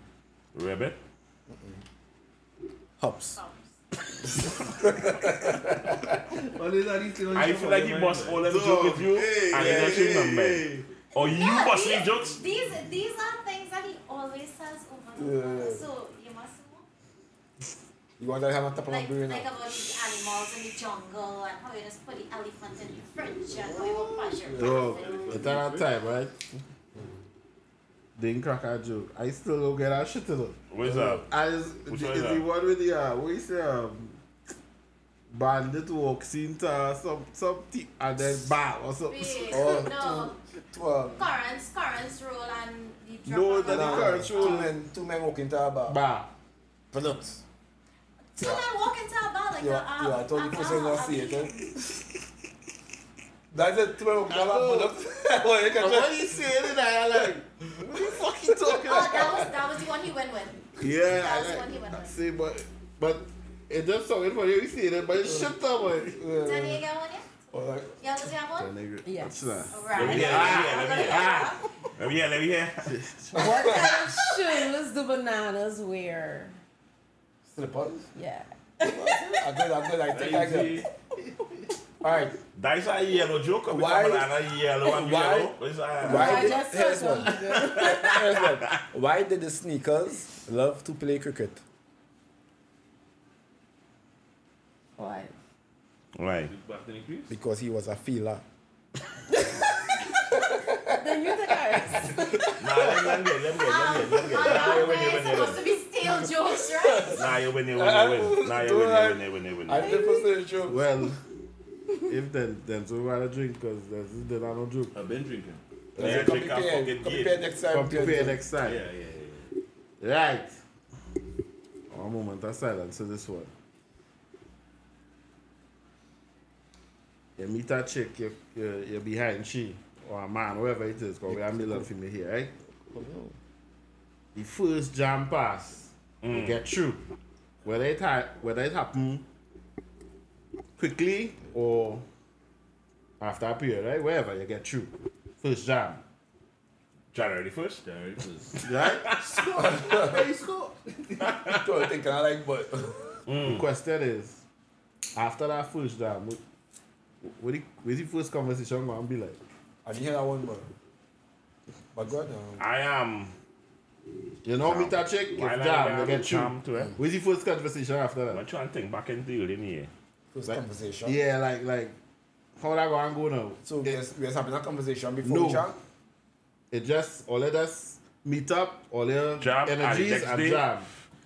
Rabbit. Hops. What is that? These I feel like he your bust mind, all them Dog, jokes with you hey, and hey, he don't remember. hey. Or you No, bust these- jokes. These, these are things that he always says over and Yeah, over. So you must know. You want to have on top of Like, brain like now? about the animals in the jungle and how you just put the elephant in the fridge and how you will punch your Dog, cat in at that time, right? Didn't crack a joke. I still don't get that shit to them. What's up? And is, Which is one is the one with the, uh, what you say, um, bandit walks into some, some tea and then bam or something. Oh, no. two, two, uh, Currents, currents roll and the drop No, of that the the no, currents two roll. men, two men walk into a bar. Bam. Products. Two men walk into a bar like Yeah, a, yeah, I told a, you person a, not see it. That's it, two men walk into a bar. Products. Well, you can And check. saying in there, I'm like, what you fucking talking Oh, that was that was the one he went with. Yeah, That was I the one he like, went with. see, but, but it just sounded funny when you see it, but it's shit up, man. Danny, Yeah. you got one yet? Or like, Yeah, does you have one? Yes. What's that? Alright. Let me hear, let me hear, let me hear. Ah. Let me hear, let me hear. What kind of shoes do bananas wear? Slippers. Yeah. I good, I good, I think I Easy. good. Alright, That is a yellow joke. Come Why- banana yellow and why- yellow. What's that? why did- here's one. here's one. Why did the sneakers love to play cricket? Why? Right. Back to the increase. Because he was a feeler. Then you the. Nah, let me get, let me get, let me get, let me get. Oh, Nah, you that win, you win, it's you supposed to be stale jokes, right? Nah, you win, you win, you win. Nah, you win, you win, you win, you win. I did for the joke. Well, if then, then so rather drink, because there's, then I don't joke. I've been drinking. Yeah, Come drink a prepare, fucking come gate. prepare next time. Come prepare Ken. next time. Yeah, yeah, yeah. Right. One moment of silence to this one. You meet a chick, you, you, you're behind she, or a man, whoever it is, because we have a million for me here, right? The first jam pass, you Mm. get through. whether it ha- whether it happen quickly or after a period, right? Wherever you get through. First jam. January 1st. January first. Right? Hey, Scott. So I think I like, but The question is, after that first jam, what, what the, what's the first conversation going to be like? I didn't hear that one, but but God, um, I am. You know, meet that chick, if While jam, I you get through. jam to it. What's the first conversation after that? I'm that? trying to think back in the early year. first Like- conversation. Yeah, like, like, how that going go now? So we was, we was having a conversation before No. we jam. It just, all of us meet up, all your Jam, and the energies next and day- jam.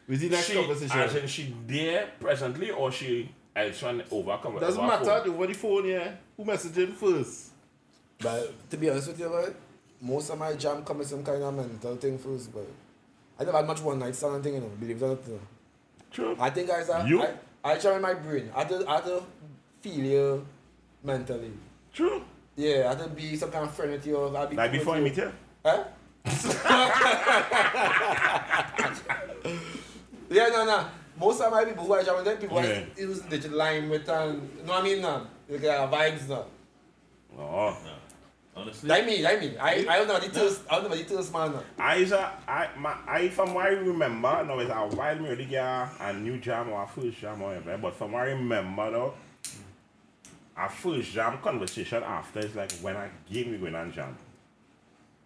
What's the next she, conversation? As in she there presently or she elsewhere overcome Doesn't over matter, phone? over the phone, yeah. Who messaging first? But to be honest with you, right, most of my jam come with some kind of mental thing first, but I never had much one night stand thing, you know, believe it or not. True. I think guys, I, You? I, I jam in my brain. I had to, I had to feel you mentally. True. Yeah, I had to be some kind of friend with you. or I'd be Like cool before you with meet her. Huh? yeah, no, no. Most of my people who I jam with them, people Yeah. yeah. use digital line with, um, you know what I mean? No? Like, uh, vibes, no. Oh. Honestly. Like me, like me. I, I don't know the toast, I don't know the toast, man. No. I is a, I, my, I, from what I remember, no, it's a while me really get a, a new jam or a first jam or whatever, but from what I remember though, a first jam conversation after is like when I game we going and jam.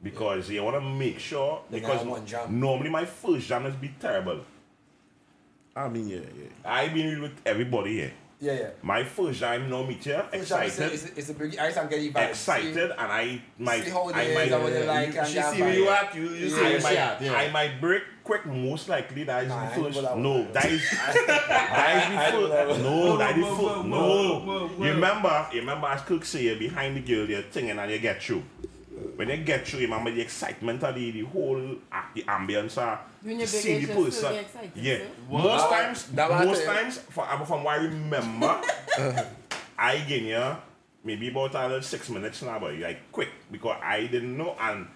Because you want to make sure, They because have one jam. normally my first jam is be terrible. I mean, yeah, yeah. I been with everybody here. Yeah, yeah. My first jam now meet here, First jam is excited, a- It's, a- it's a big ice and get the vibes. excited, and I might, see how I is might, and what they like and she see where you at, you, you see I where might, at, yeah. I might break quick. Most likely that is Nah, the ain't first. gonna- No, that is that is I the first. No, that is Whoa, first. whoa, whoa, No, whoa, whoa. you remember? You remember as Cook say you're behind the girl, you're singing and you get through. When you get through, you remember the excitement of the, the whole act, the ambience, uh, When you're see the you still person. get excited. Yeah, so. most That times, that most times, from, from what I remember, I get here maybe about uh, six minutes now, but like quick because I didn't know and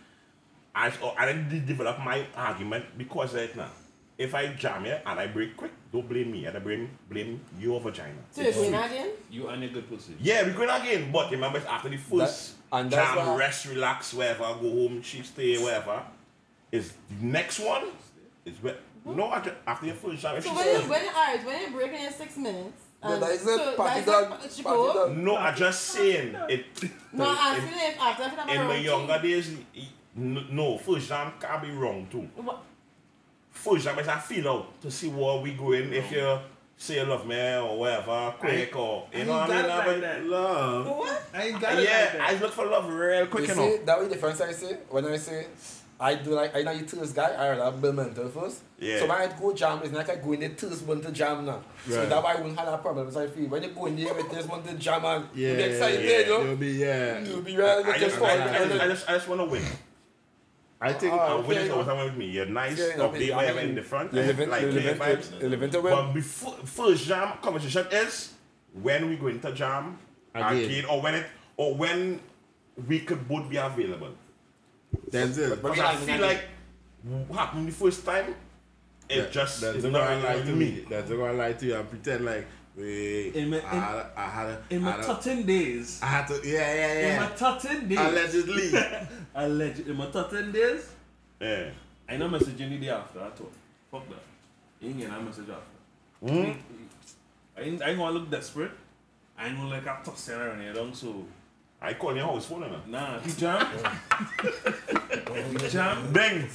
I so I didn't develop my argument because right now. If I jam here and I break quick, don't blame me. And I blame blame your vagina. So you're going again? You and your good pussy. Yeah, we're going again, but remember it's after the first That- and that's jam, why- rest, relax, wherever, go home, she stay, wherever. Is the next one is where no after, after your first jam. If So she when you, says, when, alright, when you're breaking in six minutes, No, and that um, is so it. Party that's dog. Party dog. no, I'm just saying it. No, I'm it- asking if after that in my younger days, y- n- no, first jam can be wrong too. What? First jam is I feel out to see where we going. If you say you love me or whatever, quick or you know what I ain't mean. got it like that. Love. What? I ain't got it yeah, like that. I look for love real quick, You you know. see, that way the difference I say, when I say, I do like, I know you toast guy, I rather build mental first. Yeah. So when I go jam, it's not like I go in the toast one to jam now. So Right. that why I wouldn't have that problem. So I feel, when you go in there with this one to jam and Yeah, you be excited, yeah, you know? You'll be, yeah. You'll be ready to I just just. I, I, I just, I just want to win. I think, and win okay, is you always with me. You're nice, Yeah, you know, I whatever in the front, You and like you live vibes. you live in to win. But before first jam conversation is when we go into jam Again. again, or when it or when we could both be available. that's it. But Because I like- feel like what happened the first time, it That- just that's is not not gonna lie to me. me. That's not gonna lie to you and pretend like wait, In my- I had, a- I had, a- In I my tutting days. I had to, yeah, yeah, yeah. In my tutting days. Allegedly. Alleged. In my tutting days. Yeah. I know messaging the day after at all. Fuck that. You ain't that message after. Hmm? I ain't, I ain't gonna look desperate. I ain't gonna like a tossing around here, don't so. I call your house phone, now. Nah, he jam. he jam. Bang!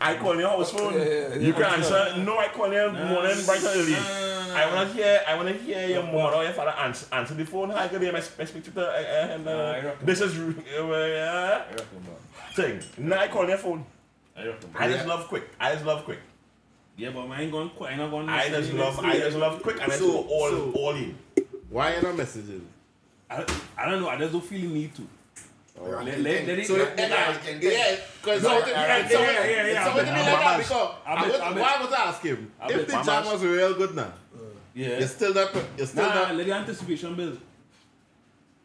I call your house phone. Yeah, yeah, yeah. You can answer. No, I call your Nah. morning bright early. Nah, nah, nah, I wanna hear. I wanna hear your mother or your father answer, answer the phone. Hi, good day. My my speak to the. Uh, uh, and, Nah, I uh, reckon. this is uh, I thing. Now I call your phone. I. I just love quick. I just love quick. Yeah, but I ain't going to I ain't going to I just love. I just love quick, and I just So- go all so- all in. Why you not messaging? I, I don't know. I just don't feel the need to. Let, let, let it, So, let, yeah, can yeah, because No, so yeah, yeah, yeah, so yeah, it- yeah, yeah, so I it bet, be like that because I I bet, I bet. why would I ask him? I If bet. the My jam was real good now, yeah. you're still not, you're still Nah, not, let the anticipation build.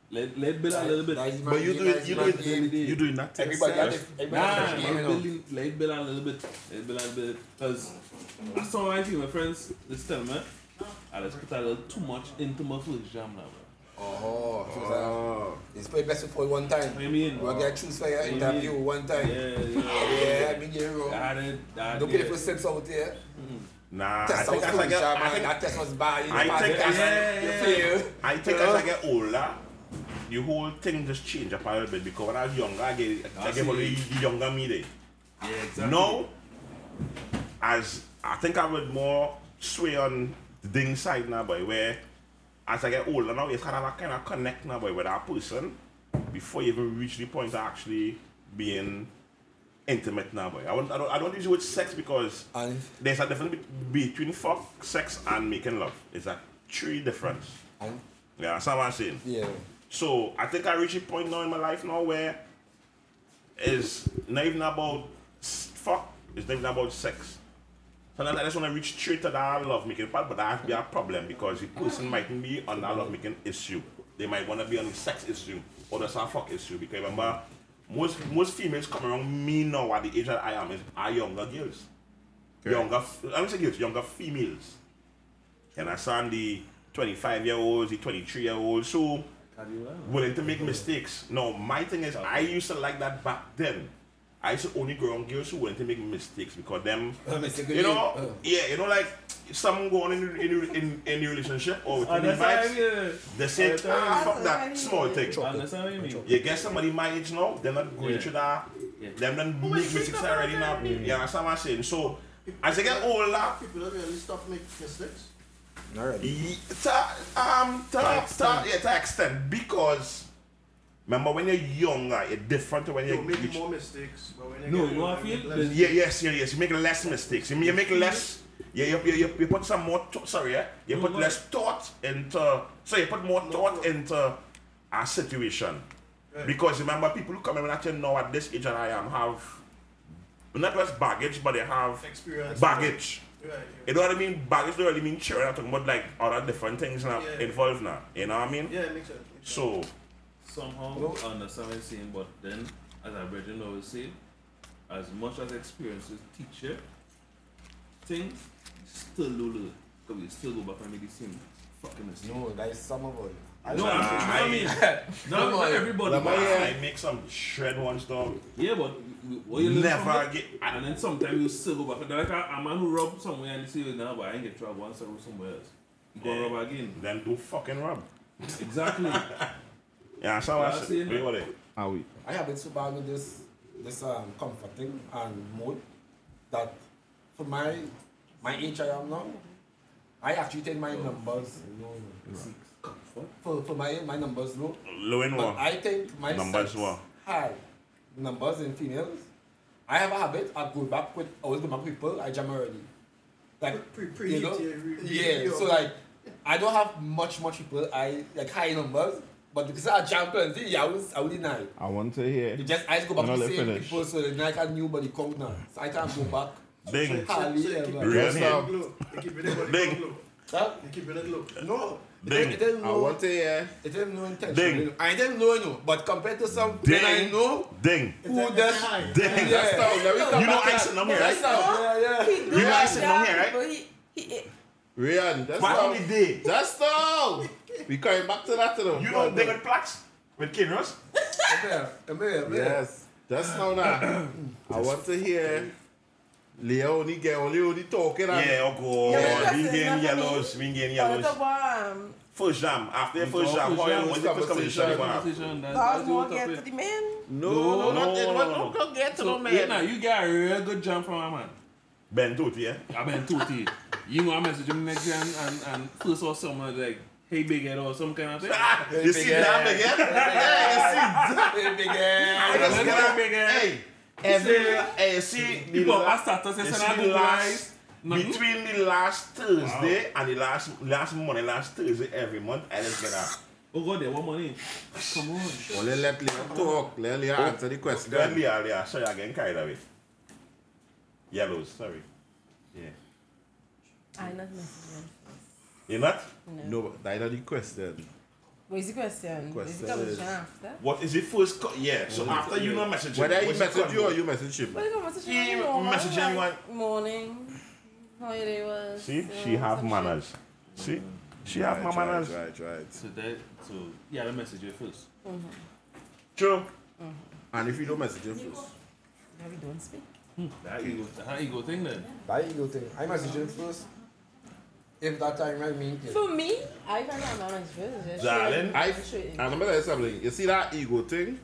Let let build a little bit. That is But you man- do that it, is you do man it, you doing that to Everybody yourself? has a- everybody Nah, has a game, you let build, let build a little bit. Let build a little bit. Because some of my female friends, this tell me, ah, I just put a little too much into my first jam now, bro. Oh, so it's, Oh. it's play best for one time. What you mean? We'll get choose for your you interview mean? one time. Yeah, yeah. Yeah, I mean, you know. I had it. I had Don't it. pay for steps out there. Nah, I think as I for get, I think, That test was bad. You I pass think the test, as- you yeah. I think as I get older, the whole thing just changed up a little bit because when I was younger, I get, I I get see. the, the younger me there. Yeah, exactly. Now, as I think I would more sway on the ding side now, boy, where as I get older now, it's kind of a kind of connect now, boy, with that person before you even reach the point of actually being intimate now, boy. I, won't, I, don't, I don't use the word sex because And, there's a difference between fuck, sex, and making love. It's a three difference. and, Yeah, that's what I'm saying. yeah. So I think I reach a point now in my life now where it's not even about fuck, it's not even about sex. Sometimes I just want to reach straight to that love making part, but that has be a problem because the person mightn't be on that love making issue. They might want to be on the sex issue or the a fuck issue. Because remember, most most females come around me now at the age that I am is are younger girls. Younger, I don't say girls, younger females. And I saw the 25 year olds, the 23 year olds. So willing to make mistakes. No, my thing is, I used to like that back then. I used to only go on girls who willing to make mistakes because them, you know, Uh, yeah, you know, like some go on in in in, in the relationship or with the Understand what I vibes, they say, Understand what I ah, fuck that small thing. Understand what You get somebody my age now, they're not going Yeah. through that. Yeah. Them done make mistakes already now. Yeah, that's what I'm saying. So as I get older, People don't really stop making mistakes. Alright. Ye- To, um, to, to, yeah, to extent because remember when you're younger, it's different to when you're, you're make more mistakes, but when you No, get you know older, what I you feel? make less. Yeah, yes, yeah, yes. You make less mistakes. You, you make less. Yeah, you, you, you, you put some more. Th- sorry, yeah. You put Mhm. less thought into. So you put more More thought thought. into a situation. Right. Because remember, people who come in at you now at this age that I am have not just baggage, but they have Experience. baggage. Right, yeah. You know what I mean? Baggage don't really mean children. I'm talking about like other different things now Yeah. involved now. You know what I mean? Yeah, it makes sense. makes sense. So somehow I understand what you're saying, but then, as I read you always say, as much as experiences teach you things, you still do it. Because you still go back and make the same fucking mistake. No, that is some of it. No, I'm, you know what I mean? Not, not everybody. But but- I make some shred ones dog. Yeah, but what you Never from it, get. and then sometimes you still go back. Like a, a man who rub somewhere and you say, "Now, but I ain't get trouble once I rub somewhere else. You go Yeah. rub again. Then do fucking rub. Exactly. Yeah, so I That's said. it. Wait, what it? We? I have been so bad with this, this um, comforting and mode that for my my age I am now, I actually take my numbers low. For, for my my numbers low. Low in But what? I think my Numbers sex high numbers in females. I have a habit of going back with always go back with people I jam already. Like Pre- pre- you know? yeah, re- yeah. reheat So like I don't have much much people I like high numbers, but because I jam plenty, yeah, I was I would deny. I want to hear. You just I just go back to the same finish. people so then I can nobody count now. So I can't go back. Ding. So- Hardly so you ever. Real it here. low. You keep it on Ding. low. Huh? You keep it low. No. It Ding. didn't, it didn't I want to hear. It didn't know intention. Ding. I didn't know, you know. But compared to some men I know, Ding. who does. Ding. Yeah. That's how. Let me come You know back to I that. sit on here, That's right? how. Yeah, yeah. You know I sit here, right? But he, he, Rian, that's Back how. in the day. That's how. We coming back to that, you know. You know they got plaques with Kinross? Come here, come here, come here. Yes. That's how now. I want to hear. Leah only get only only talking. and- Yeah, oh Yeah, god. but We that's getting yellows. We getting yellows. talk about um, First jam. After the first jam, first how jam, you the first conversation. conversation? wow. Conversation, that- that's more the get to the men. No, No, no, not no, it. no, What no. what don't get to So, no yeah, now you get a real good jump from a man. Ben Tuti, yeah? I been tutti. You know I message him next day and, and, and first or someone like, Hey big head oh, or some kind of thing. Ah, hey, you see that big head? Hey, you see that? Hey big head. Hey, get big head. Hey, every, hey, you see the last, you see the last, between the last Thursday wow. and the last, last Monday, last Thursday every month, I just get a. Oh God, there, what money? Come on. Only let Leah talk. Let Leah oh, answer the question. Let Leah, Leah, sorry again, kind of it. Yellows, sorry. Yeah. I not messaging. You not? No. No, but that is the question. What is the question? What is the Question is- conversation after? What is the first? Co- yeah. So after you know message him, Whether he what's the message you or you message him. What is the conversation? He normal, message like, anyone. Morning. How your day was. See, uh, she know, have some manners. See, she have my manners. Right, right, right. So that so yeah, the message you first. Mm-hmm. True. Mm-hmm. And if you don't message him first. shit. Yeah, we don't speak. That ego that ego thing then. That ego thing. I message him first. If that time right mean it. For me, I find out my message first. Just Darling, I, and I'm gonna tell you something. You see that ego thing?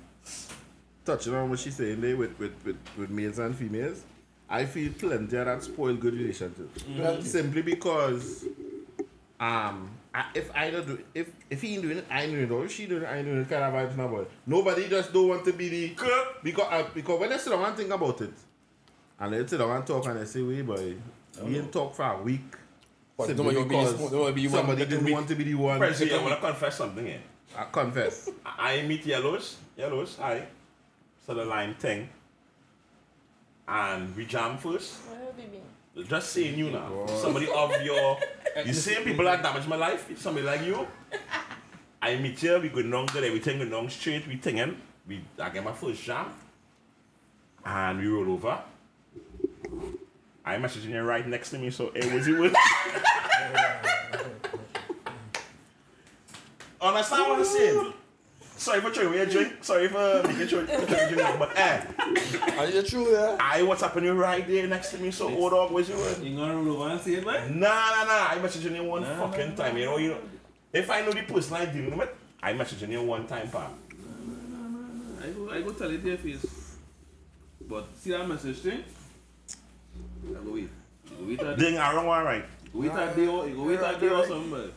Touching on what she's saying there with, with, with, with males and females. I feel plenty of that spoil good relationships. Plenty. Simply because um I, if I don't do if if he ain't doing it, I ain't doing it, or if she doing it, I ain't doing it kind of vibes now boy. Nobody just don't want to be the because uh, because when they sit down and think about it and they sit down and talk and they say, wait boy, we ain't talk for a week. But simply don't wanna be- because don't wanna be one somebody that didn't want to be the one. President, I want to confess something here. I confess. I I meet yellows, yellows, I. So the line thing. And we jam first. Well, baby. Just saying you now. Somebody of your you same people that damage my life, somebody like you. I meet you, we go down good, everything go down straight, we thinking. We I get my first jam. And we roll over. I messaging you right next to me, so hey, was it with? Understand what I'm saying? Sorry for throwing your drink. Sorry for making sure for throwing your drink. But eh, Are you true, yeah? I what's happening right there next to me, so old dog, where's you with? You gonna roll over and say it, man? Nah, nah, nah. I messaging you one Nah, fucking nah, time. nah, You know, you know. If I know the person I dealing with, I messaging you one time, pa. I go I go tell it to your face. But see that message thing? I go wait. You go wait. Ding, I wrong one right. You wait a day or you go wait or something, but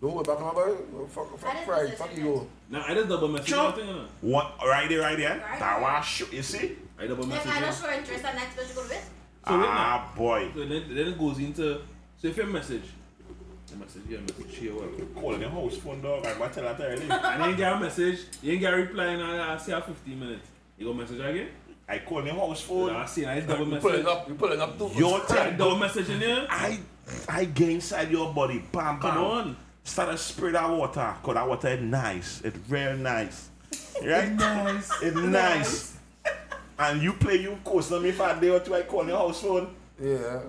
Don't go back on my boy. Fuck, fuck didn't pride. message Fuck you. now I just double message Sure. that thing, you know. One right there, right there. Right That there. was shoot. You see? I double message. If I don't show interest and next person go with, So wait ah, boy. So then, then it goes into so if you message, you message you message here well. Calling the house phone dog. I'm about to tell that early. And then get a message, you ain't get a reply in I see a 15 minutes. You go message again? I call the house So phone. I see I double You message. pulling up. You pulling up too. Your I thing, double message in here. I, I get inside your body. Bam, bam. Come on. Start to spray that water. Cause that water is nice. It's real nice. Right? Nice. It's nice. And you play you coast on me for a day or two, I call your house phone. Yeah.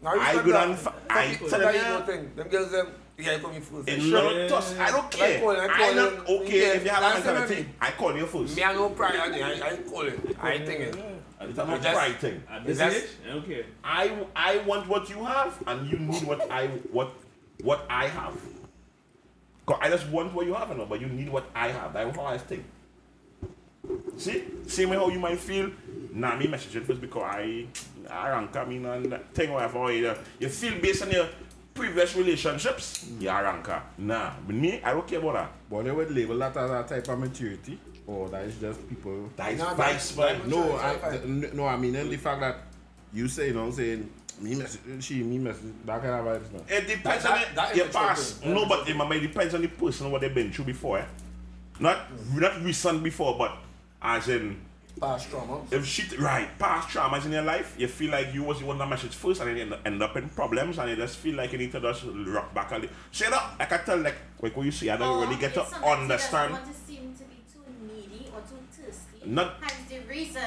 Now, I respect go that. down. fa- Fuck I tell that them, thing. Them girls, them, yeah, come in first. it's Sure. not toss. I don't care. call, I I call not him. okay Yeah, if you have a last time I mentality. meet- I call you first. Me, I no pride. I, I, I call it. I think it. It's a Just- pride thing. At this That's- age, I don't care. I I want what you have, and you need what I what what I have. 'Cause I just want what you have, no, but you need what I have. That's how I think. See, same way how you might feel. Nah, me messaging first because I I rank. I mean, and that thing whatever you you feel based on your previous relationships. You are ranker. Nah, with me, I don't care about that. But they would label that as a type of maturity, or that is just people. That is Nah, vice, that- man. that- No, I, it's fine. th- no, I mean, in the fact that you say, you know, saying me message, she, me message, that kind of vibes. No. It depends That- on that- it, that is your a past. true thing. No, but remember, it depends on the person what they've been through before. Eh? Not not recent before, but as in Past trauma. if shit right past traumas in your life, you feel like you was the one that message first, and then you end- end up in problems, and you just feel like you need to just rock back a little. Straight up, I can tell like like what you see. I don't Or really get to if sometimes he understand. doesn't want to seem to be too needy or too thirsty. Not- Hence the reason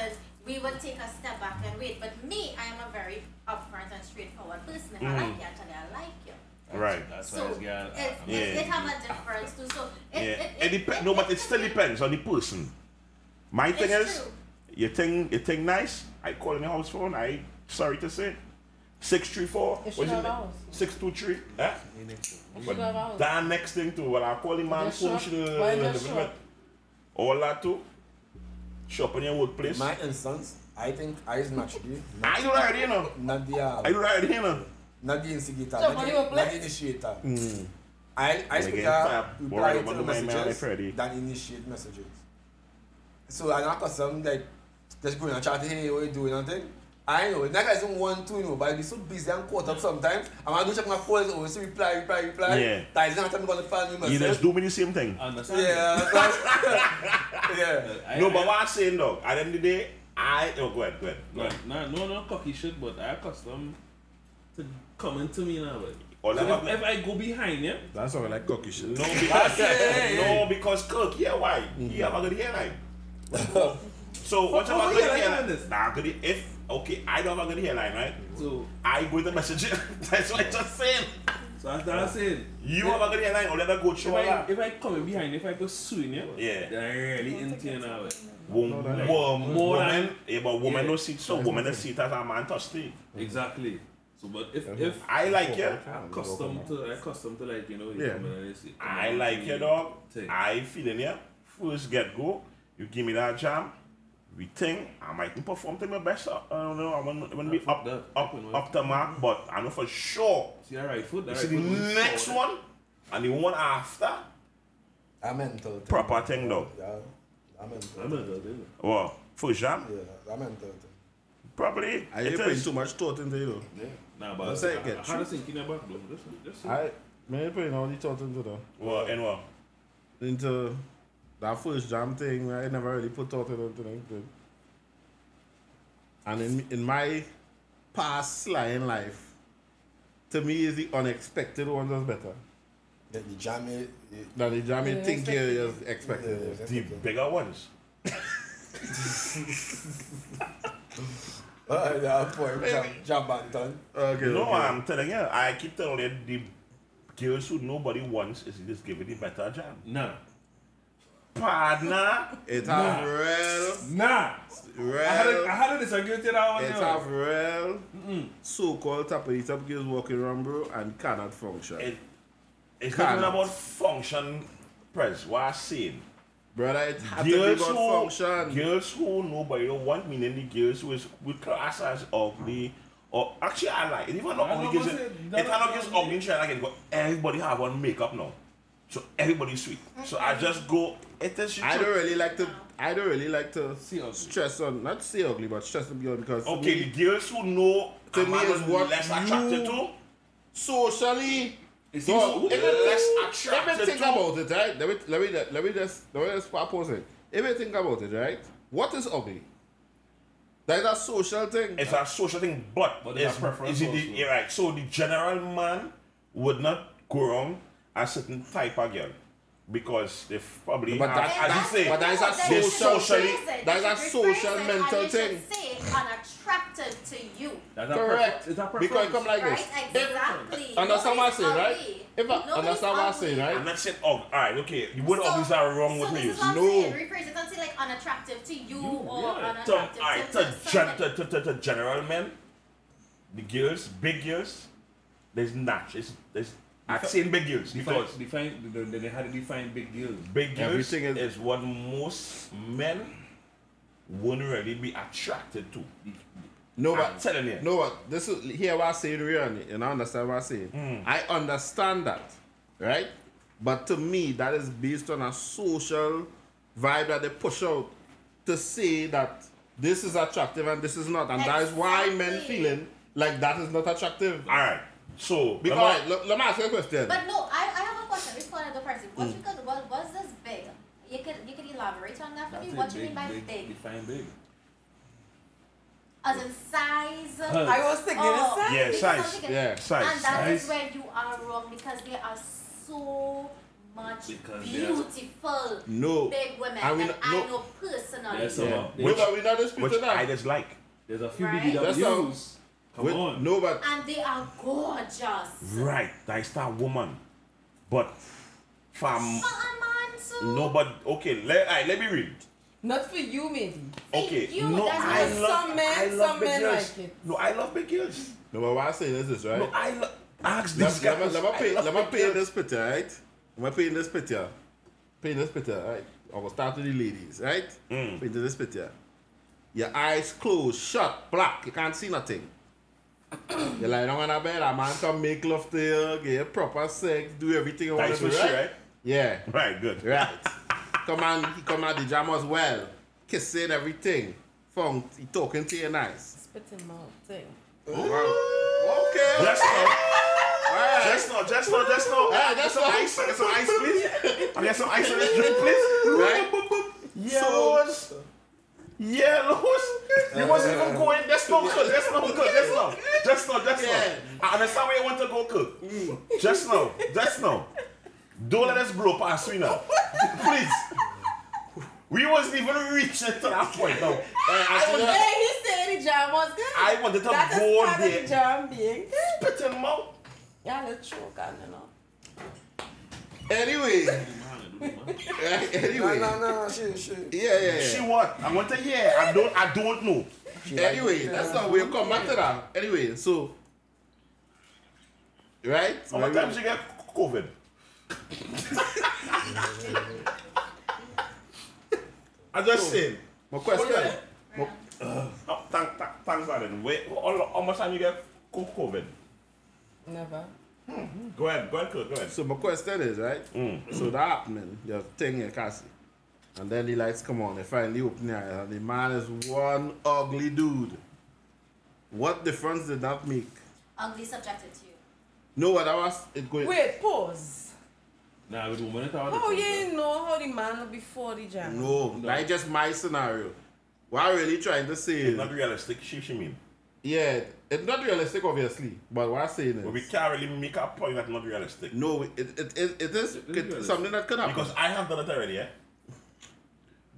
we would take a step back and wait. But me, I am a very upfront and straightforward person. If I Mm. like you, I tell you I like you. Right. That's So why it's got. it, Yeah. it, it have a difference too. So it, Yeah, it, it depends. No, but it still depends on the person. My thing is, true. You think you think nice. I call in the house phone. I sorry to say, six three four. If she What's got it? ours. Six two three. Eh? If she got ours. That next thing too. Well, I call him man phone. shop. She Why just shop? all that too. Shop in your workplace. My instance, I think I is naturally I do that already, you know. not the uh, I do that already, you know. not the instigator, So not what the, not the initiator. Mm. I I speak fire, reply worry to about the the man, man, messages than initiate messages. So I'm not custom like just going and chat, hey, what you doing and thing. I know, that guys don't want to, you know, but I be so busy and caught up sometimes. I'm gonna go check my phone, oh, always reply, reply, reply. Yeah. That is not time I'm gonna find you You myself. just do me the same thing. Understand? Yeah, that's- yeah. No, but what I'm saying though, at the end of the day, I oh go ahead, go ahead. Go No, ahead. no, no, no cocky shit, but I accustomed to coming to me now, but All So I'm if, if I go behind yeah? That's all like cocky shit. No, because no, because Kirk, yeah, why? He have a good hairline. So what Oh, about yeah, good like hairline? this. Nah, good. If okay, I don't have a good hairline, right? so I go to message you. That's what I'm just saying. so that's what I'm saying. You have a good hairline, or let her go If through all I, if I come in behind, if I pursuing you, Yeah. then I really into you now. eh. Wom- that ain't- wom- More woman, than- yeah, but woman Yeah. no see so woman no see it as a man thirsty. Exactly. So, but if if I like you. I'm accustomed to, I'm accustomed to like you know, you Yeah. come in and see, I like you you, dog. thing. I feeling you. First get go. You give me that jam. We think I might perform to my best. I don't know. I want to be fuck up, that. up, Fuck up to mark, but I know for sure. See that right foot, that You right see foot moves next forward. one and the one after. I mental. thing. Proper thing, though. Yeah, I mental. I'm thing. Well, first jam, Yeah, I mental. thing. probably. I it ain't putting too much thought into it though. Nah, but Don't say it I, again. I had to think in the though. Just, just I man ain't putting all the thought into though. Well, and what? Into that first jam thing, I never really put thought into it. And in in my past slying life, to me is the unexpected one that's better. The, the jam it, it, Than the jam you Yeah, think you expected. is expected. Yeah, The bigger ones. uh, yeah, point. Jam, jam Banton. Okay. No, okay. I'm telling you, I keep telling you, the girls who nobody wants is just give it the better jam. Nah. Partner. It have real, Nah. I had to, I had to disagree with that one. it yo. have real so-called tappity top girls walking around, bro, and cannot function. It, it's not even about function, Press. What I'm saying. Brother, it had to be Girls about who, function. girls who nobody don't want, meaning the girls who is with class as ugly, or actually I like it. Even not I ugly girls, what it I'm it not just what ugly and try like it, but everybody have on makeup now. So everybody's sweet. So I just go, it is I don't really like to. I don't really like to See ugly. stress on, not say ugly, but stress the girl because Okay, me, the girls who know To me man is is what less you- attracted to, socially, It's dog, easy. if you less think, if you think to. about it, right? Let me let me let me just let me just pause it. If you think about it, right? What is ugly? That is a social thing. It's a social thing, but, But it's it's, preference is it the, also. yeah, right? So the general man would not go wrong a certain type of girl because they probably But have, that- as you say, but that is a No, social socially- That is a social mental you thing. say unattracted to you. That's Correct. prefer- It's a Because it come like Right? this. Exactly. Understand what I say, right? If I Nobody's understand what I say, right? I'm not saying oh, all right, okay. The word So- obvious are wrong with me. this is what I'm No. saying. Rephrase it and say like unattractive to you, or yeah. Unattractive all right, to, to, to gen, to, to, to, to general men, the girls, big girls, there's not. There's, there's, I'm saying big girls Define, because define, they, they, they had to define big girls. big girls Everything is, is- what most men wouldn't really be attracted to. No, I'm but telling you. No, but this is here what I'm saying, really, and I understand what I'm saying. Hmm. I understand that, right? But to me, that is based on a social vibe that they push out to say that this is attractive and this is not, and that is why men feeling like that is not attractive. All right. So, Because remember- alright, let, let me ask you a question. But no, I, I have a question before I go first. What Mm. you could what was this big? You could you could elaborate on that for That's me? What What you mean by big, big? Define big. As in size? Huh. I was thinking Oh, the same. Yeah, size. Thinking- Yeah. size. And that is Size. where you are wrong because there are so much Because beautiful no, big women I mean, that I know personally. There's some, Yeah. uh, which, but we not which disputing I that. just like. there's a few Right. That's BBWs. Come We- on. No, but And they are gorgeous. Right. That's that woman. But, fam, But a man too. no, but, okay, let, all right, let me read. Not for you, maybe. Okay, you, no, that's I just love, some men- I love some big men girls. like it. No, I love big girls. no, but what I'm saying is this, right? No, I love. Ask Let these let me let me I pay let me pay girls. this picture, right? Let me paint this picture. Paint this picture, right? I will start with the ladies, right? Mm. Paint this picture. Your eyes closed, shut, black. You can't see nothing. You lie down on a bed, a man come make love to you, get you proper sex, do everything you want to for do, right? right? Yeah, Right, good. right. come on, he come out the jam as well. Kissing everything. Funk, he talking to you nice. Spit him out thing. Okay. Just now, Alright. just now, just now, just now. Hey, ah, Get just some now. ice, get some ice, please. I get some ice on this drink, please. Right? Yellows, yellows. You wasn't even uh, going. That's no good. That's no good. That's no. Just now. Just now. I understand where you want to go, cook. Mm. Just now. Just now. Don't let us blow past we now. Please. We wasn't even reaching to that point now. Uh, I, was, Hey, he said the jam was good. I wanted to that is go part there. of the jam being good. spit him out. Yeah, let's choke on you know. Anyway, Man, I do, man. right, No, anyway. no, no, she, she. Yeah, yeah, She yeah. what? I want to hear. I don't. I don't know. Anyway, that's not we'll come back to that. Anyway, so right? How many times you get COVID? I just saying. My question. Oh, thank, thank, thanks, Alan. Wait, how, how much time you get COVID? Never. Go ahead, go ahead, go ahead. So my question is, right? Mm. So that happening, the thing in Cassie. And then the lights come on, they finally open the eyes, and the man is one ugly dude. What difference did that make? Ugly subjected to you. No, what I was it going Wait, pause. Nah, with women, it's all How different, you know how the man look before the jam? No, that's just my scenario. What I'm really trying to say It's is not realistic, she, she mean. Yeah, it's not realistic obviously, but what I'm saying But we is can't really make a point that's not realistic. no, it, it, it, it is realistic. something that could happen. Because I have done it already, eh?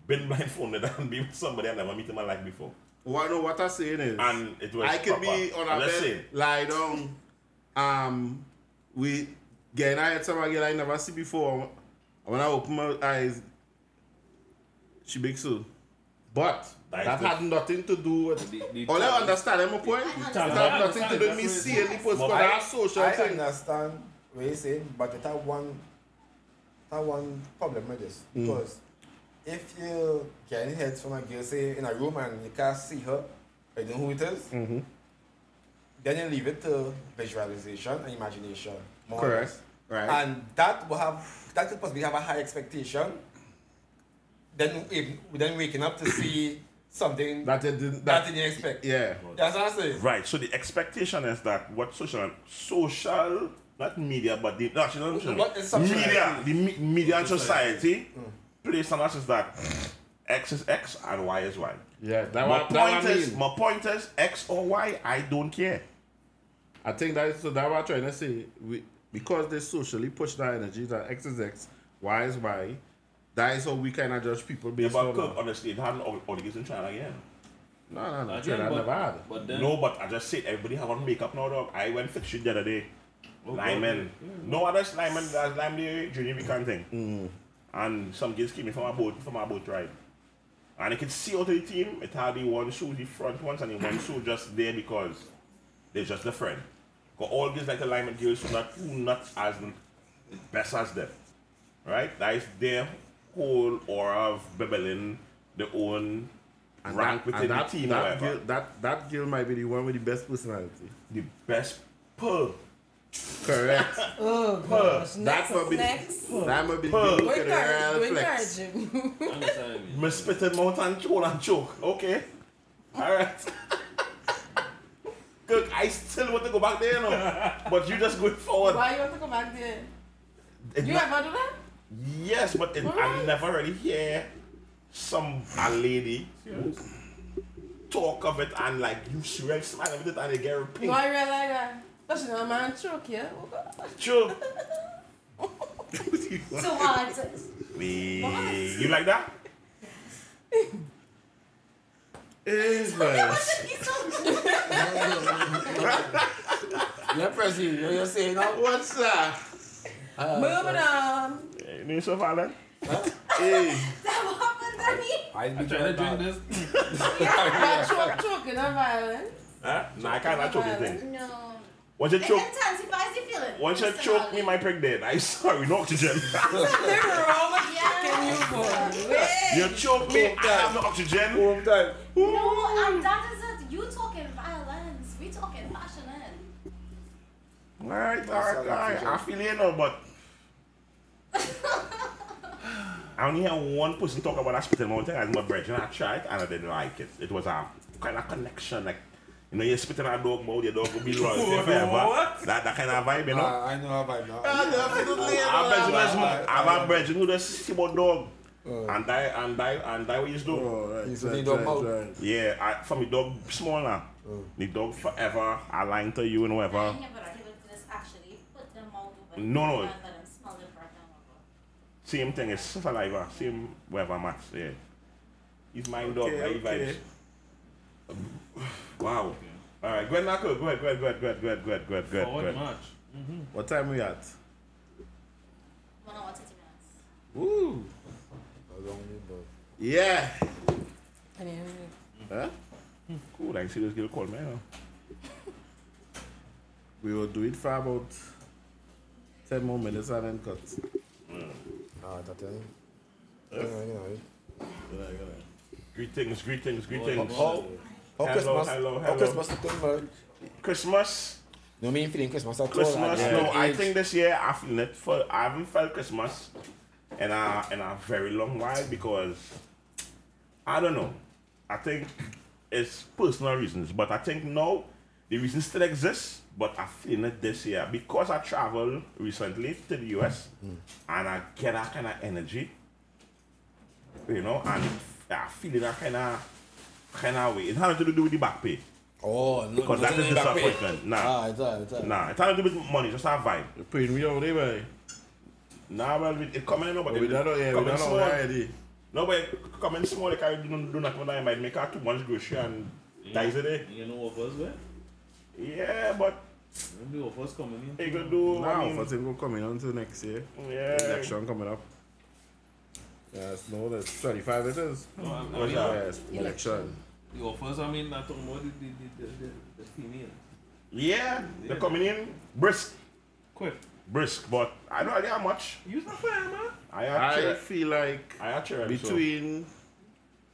Been blindfolded and be with somebody I never met in my life before. what no, what I'm saying is And it was I could be proper. on a I'm just bed, saying. lie down, um, with getting I had some girl I never see before. When I open my eyes, she big so. But That is that good. had nothing to do with. The- the All I talent- understand, my point. I It understand. had I nothing to do with me understand. seeing the post, But but I- social I thing. understand what you're saying, but it have one, it have one problem with this. Mm. Because if you getting heads from a girl, say, in a room and you can't see her, you don't know who it is, Mm-hmm. then you leave it to visualization and imagination. more Correct. Right. And that will have, that could possibly have a high expectation. Then, if, then waking up to see something that, that didn't. that That, you didn't expect. yeah. That's what I'm saying. Right, so the expectation is that what social, social, not media, but the, no, actually, not social, society? media, the me, media and society Mm. place on us is that X is X and Y is Y. Yeah. That My what, point what I is, mean. my point is X or Y, I don't care. I think that is so that what I'm trying to say. We because they socially push that energy that X is X, Y is Y. That is how we kind of judge people based Yeah, based but on. Kirk, honestly, it had an in China again. No, no, no. Again, Again, but- never had. But then, No, but I just said everybody have on makeup now, dog. I went fix it the other day. Oh, Lyman. No other Lyman, that's Lyman the junior weekend thing. Mm. And some kids came in from our boat, from our boat ride. And I could see out of the team, it had the one shoe, the front ones, and the one shoe just there because they're just the friend. Because all kids like the Lyman girls who not, who not as best as them. Right? That is their whole aura of bubbling their own And rank that, within and that, the team, that, however. girl, that that girl might be the one with the best personality. the best pearl. Correct. Oh Huh. gosh. that Next, might be next. that might be the Huh. girl with the encourage, go real flex. encourage him. I understand what. Me spit in mouth and choke and choke. Okay. Alright. Good. I still want to go back there, you know. But you just going forward. Why you want to go back there? It You not- ever do that? Yes, but it, I never really hear some a lady talk of it and like you real smile with it and they get her pink. Why you realize that? That's a man choke here. True. So hard. to- Me- You like that? Is man. Yeah, Prezi, you know you're saying now? What's that? Ah, Moving on. You need so violent? Hey, That happened, Danny. I I'm trying to drink this. But choke, choking and violence. Huh? Nah, I can't choke anything. No. Once you It choke, intensifies the feeling. once you Mr. choke Holly. me, my pregnant. I'm sorry, no oxygen. Something wrong with Yeah. fucking you, boy. Wait. You choke me, I have no oxygen. Home time. No, and that is it. You talking violence. We talking passionate. Alright, alright, alright. I feel you know, but I only hear one person talk about that spitting mountain as my brethren. I tried and I didn't like it. It was a kind of connection, like you know, you're spitting a dog mouth, your dog will be loyal to forever. What? That that kind of vibe, you know. Uh, I know how vibe now. I definitely Our brethren, know is- that. I have a brethren who just see about dog. Uh, And die and die and die what you do. Oh, right, He's right, dog right, right. Yeah, I, for me dog small now. Mm. The dog forever aligned to you and whatever. Yeah, but he actually put them out over No, no. and let them smell the breath and whatever. Same thing, it's saliva, same whatever match, yeah. He's my dog, Okay, my okay. vibes. Wow. Alright, go ahead, Marco. Go ahead, go ahead, go ahead, go ahead, go ahead, go ahead, go ahead, go ahead. Forward Go ahead. march. Mm-hmm. What time we at? One hour, 30 minutes. Woo! How long you bought? Yeah! And then, Huh? Cool, I can see this girl call me. You. We will do it for about 10 more minutes and then cut. Ah, that thing. Yeah, you know, Good night. Greetings, greetings, Oh, greetings. How, how Hello, Christmas, hello, how hello. Christmas looking, man? Christmas, No mean feeling Christmas at all. Christmas. No, that I think this year I feel it for I haven't felt Christmas in a in a very long while because I don't know. I think it's personal reasons, but I think now the reason still exists, but I feel it this year because I traveled recently to the US and I get that kind of energy, you know, and I feel that kind of kind of way. It has nothing to do with the back pay Oh, no. because that nothing is in back way. disappointment. Nah. Ah, it's alright, it's alright. Nah, it has nothing to do with money, just a vibe. You're putting me out there, man. Nah, well, it, it coming no, but Oh, we don't know, yeah, we don't know small. already. No, but it coming small, like I do, do not when I might make out two months grocery and dies a day. You know offers where? Yeah, but The offers coming in. you could do, Now, I mean, for thing will coming on to next year. yeah. Election coming up. Yes, no, that's 25 it is. No, I, I What's mean, that? Yes, election. the offers, I mean, not talking about the, the, the, the, the, the female. Yeah, they're coming in brisk, Quick. brisk, but I don't really how much. you use my fire, man. I I actually, feel like I actually, between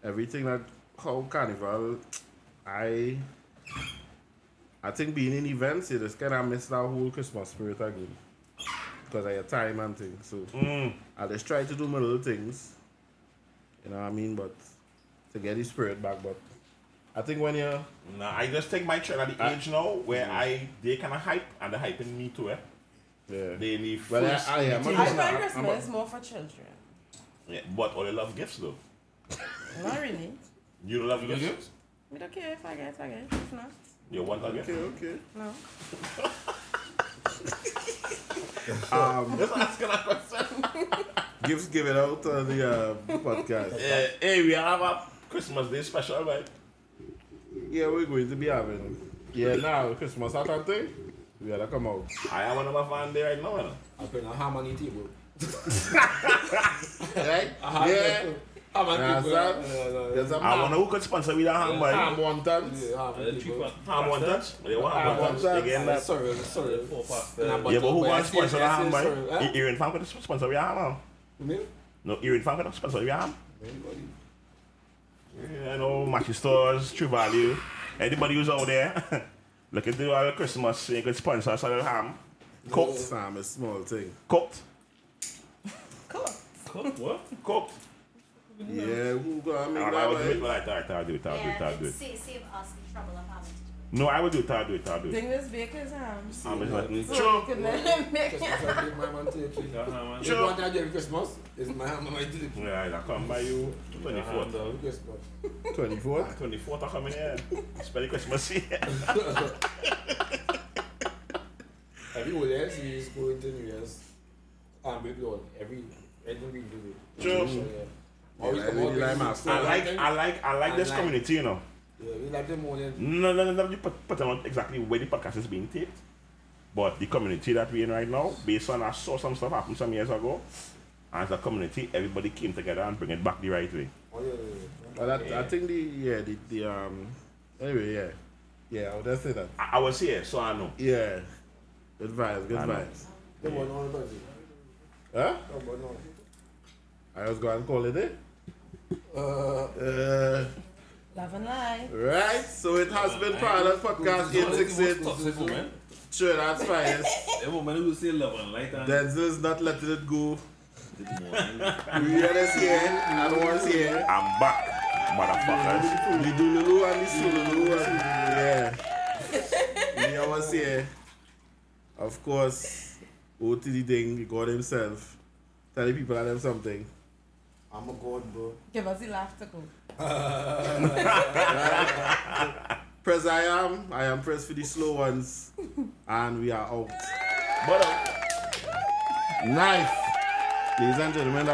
everything that how carnival, I I think being in events, you just kind of miss that whole Christmas spirit again because of your time and things. So So, mm, I just try to do my little things, you know what I mean, but to get the spirit back. But I think when you're nah, I just take my trend at the Ah. age now where I, they kind of hype and they're hyping me too, eh? yeah, They need Well, I- first I am. meeting- I I'm a- find I'm a- Christmas is more for children. Yeah, but all they love gifts though. Not really. You don't love You gifts? gifts? We don't care if I get, I get. If not, You want a okay, okay. no. Um, Just asking a question. gifts given out on the uh, podcast. Uh, hey, we have a Christmas Day special, right? Yeah, we're going to be having. Yeah, now Christmas hat and thing. We gotta come out. I have one of my fan there right now. you know. I'm putting a ham on the table. Right? A ham Yeah. Ham on Yeah, the table. son. Yeah, yeah, There's yeah. a I wonder who could sponsor with a ham, boy. ham one time. Yeah, ham on Uh, the the table. cheaper. Ham one touch? They ham Ham one one touch. touch. Again, that. Sorry, sorry. Four Nah, pastel. but- Yeah, but who but wants I sponsor see- the ham, see- boy? sorry, huh? E- Erin Fan could sponsor your ham, huh? You mean? No, Erin Fan could sponsor your ham. Anybody? Yeah, I know, Massy Stores, True Value. Anybody who's out there looking to do all Christmas, you could sponsor us a little ham. Cooked. Sam is small thing. Cooked. Cool. Cook, what? Cooked. Yeah, who gonna make Alright, I will do it. that? Alright, alright, I'll do it, I'll do it, I'll do it. save, save us the trouble of having to do No, I will do it, I'll do it, I'll do it. Dingus Baker's hams. I'm just letting So Sure. you can let him make Christmas I give my man to you. Got You want that during Christmas? Is my ham my table. Yeah, I'll come by you 24th. dog. Christmas. 24th? 24th I come in here. Spend Christmas here. Every old years he is going to New Year's. Um, baby on every every week do it. Sure. So, yeah. Yeah, Always I come really like with my this I like. I like, I like I this like- community, you know. Yeah, we like the morning. No, no, no, no, you put, put on exactly where the podcast is being taped. But the community that we're in right now, based on I saw some stuff happen some years ago, as a community, everybody came together and bring it back the right way. Oh yeah, yeah, yeah. Well, that, Yeah. I think the, yeah, the, the, um, anyway, yeah. Yeah, I would just say that. I, I was here, so I know. Yeah. Good vibes, good I know. vibes. They want on the birthday. Huh? Oh, but no. I was going to call it it. Uh, Uh, Love and lie. right, so it has been Parallel Podcast 868. Toxic woman. Sure, that's fine. Every woman who say love and light and Denzel's not letting it go. good morning. We are this here, and one's here. I'm back, motherfuckers. The Dululu and the Sululu and yeah. We was here. Of course, O to the thing, God himself. Telling people and them something. I'm a god, bro. Give us the laugh to go. Press I am. I am pressed for the slow ones. And we are out. But uh, Knife. Ladies and gentlemen,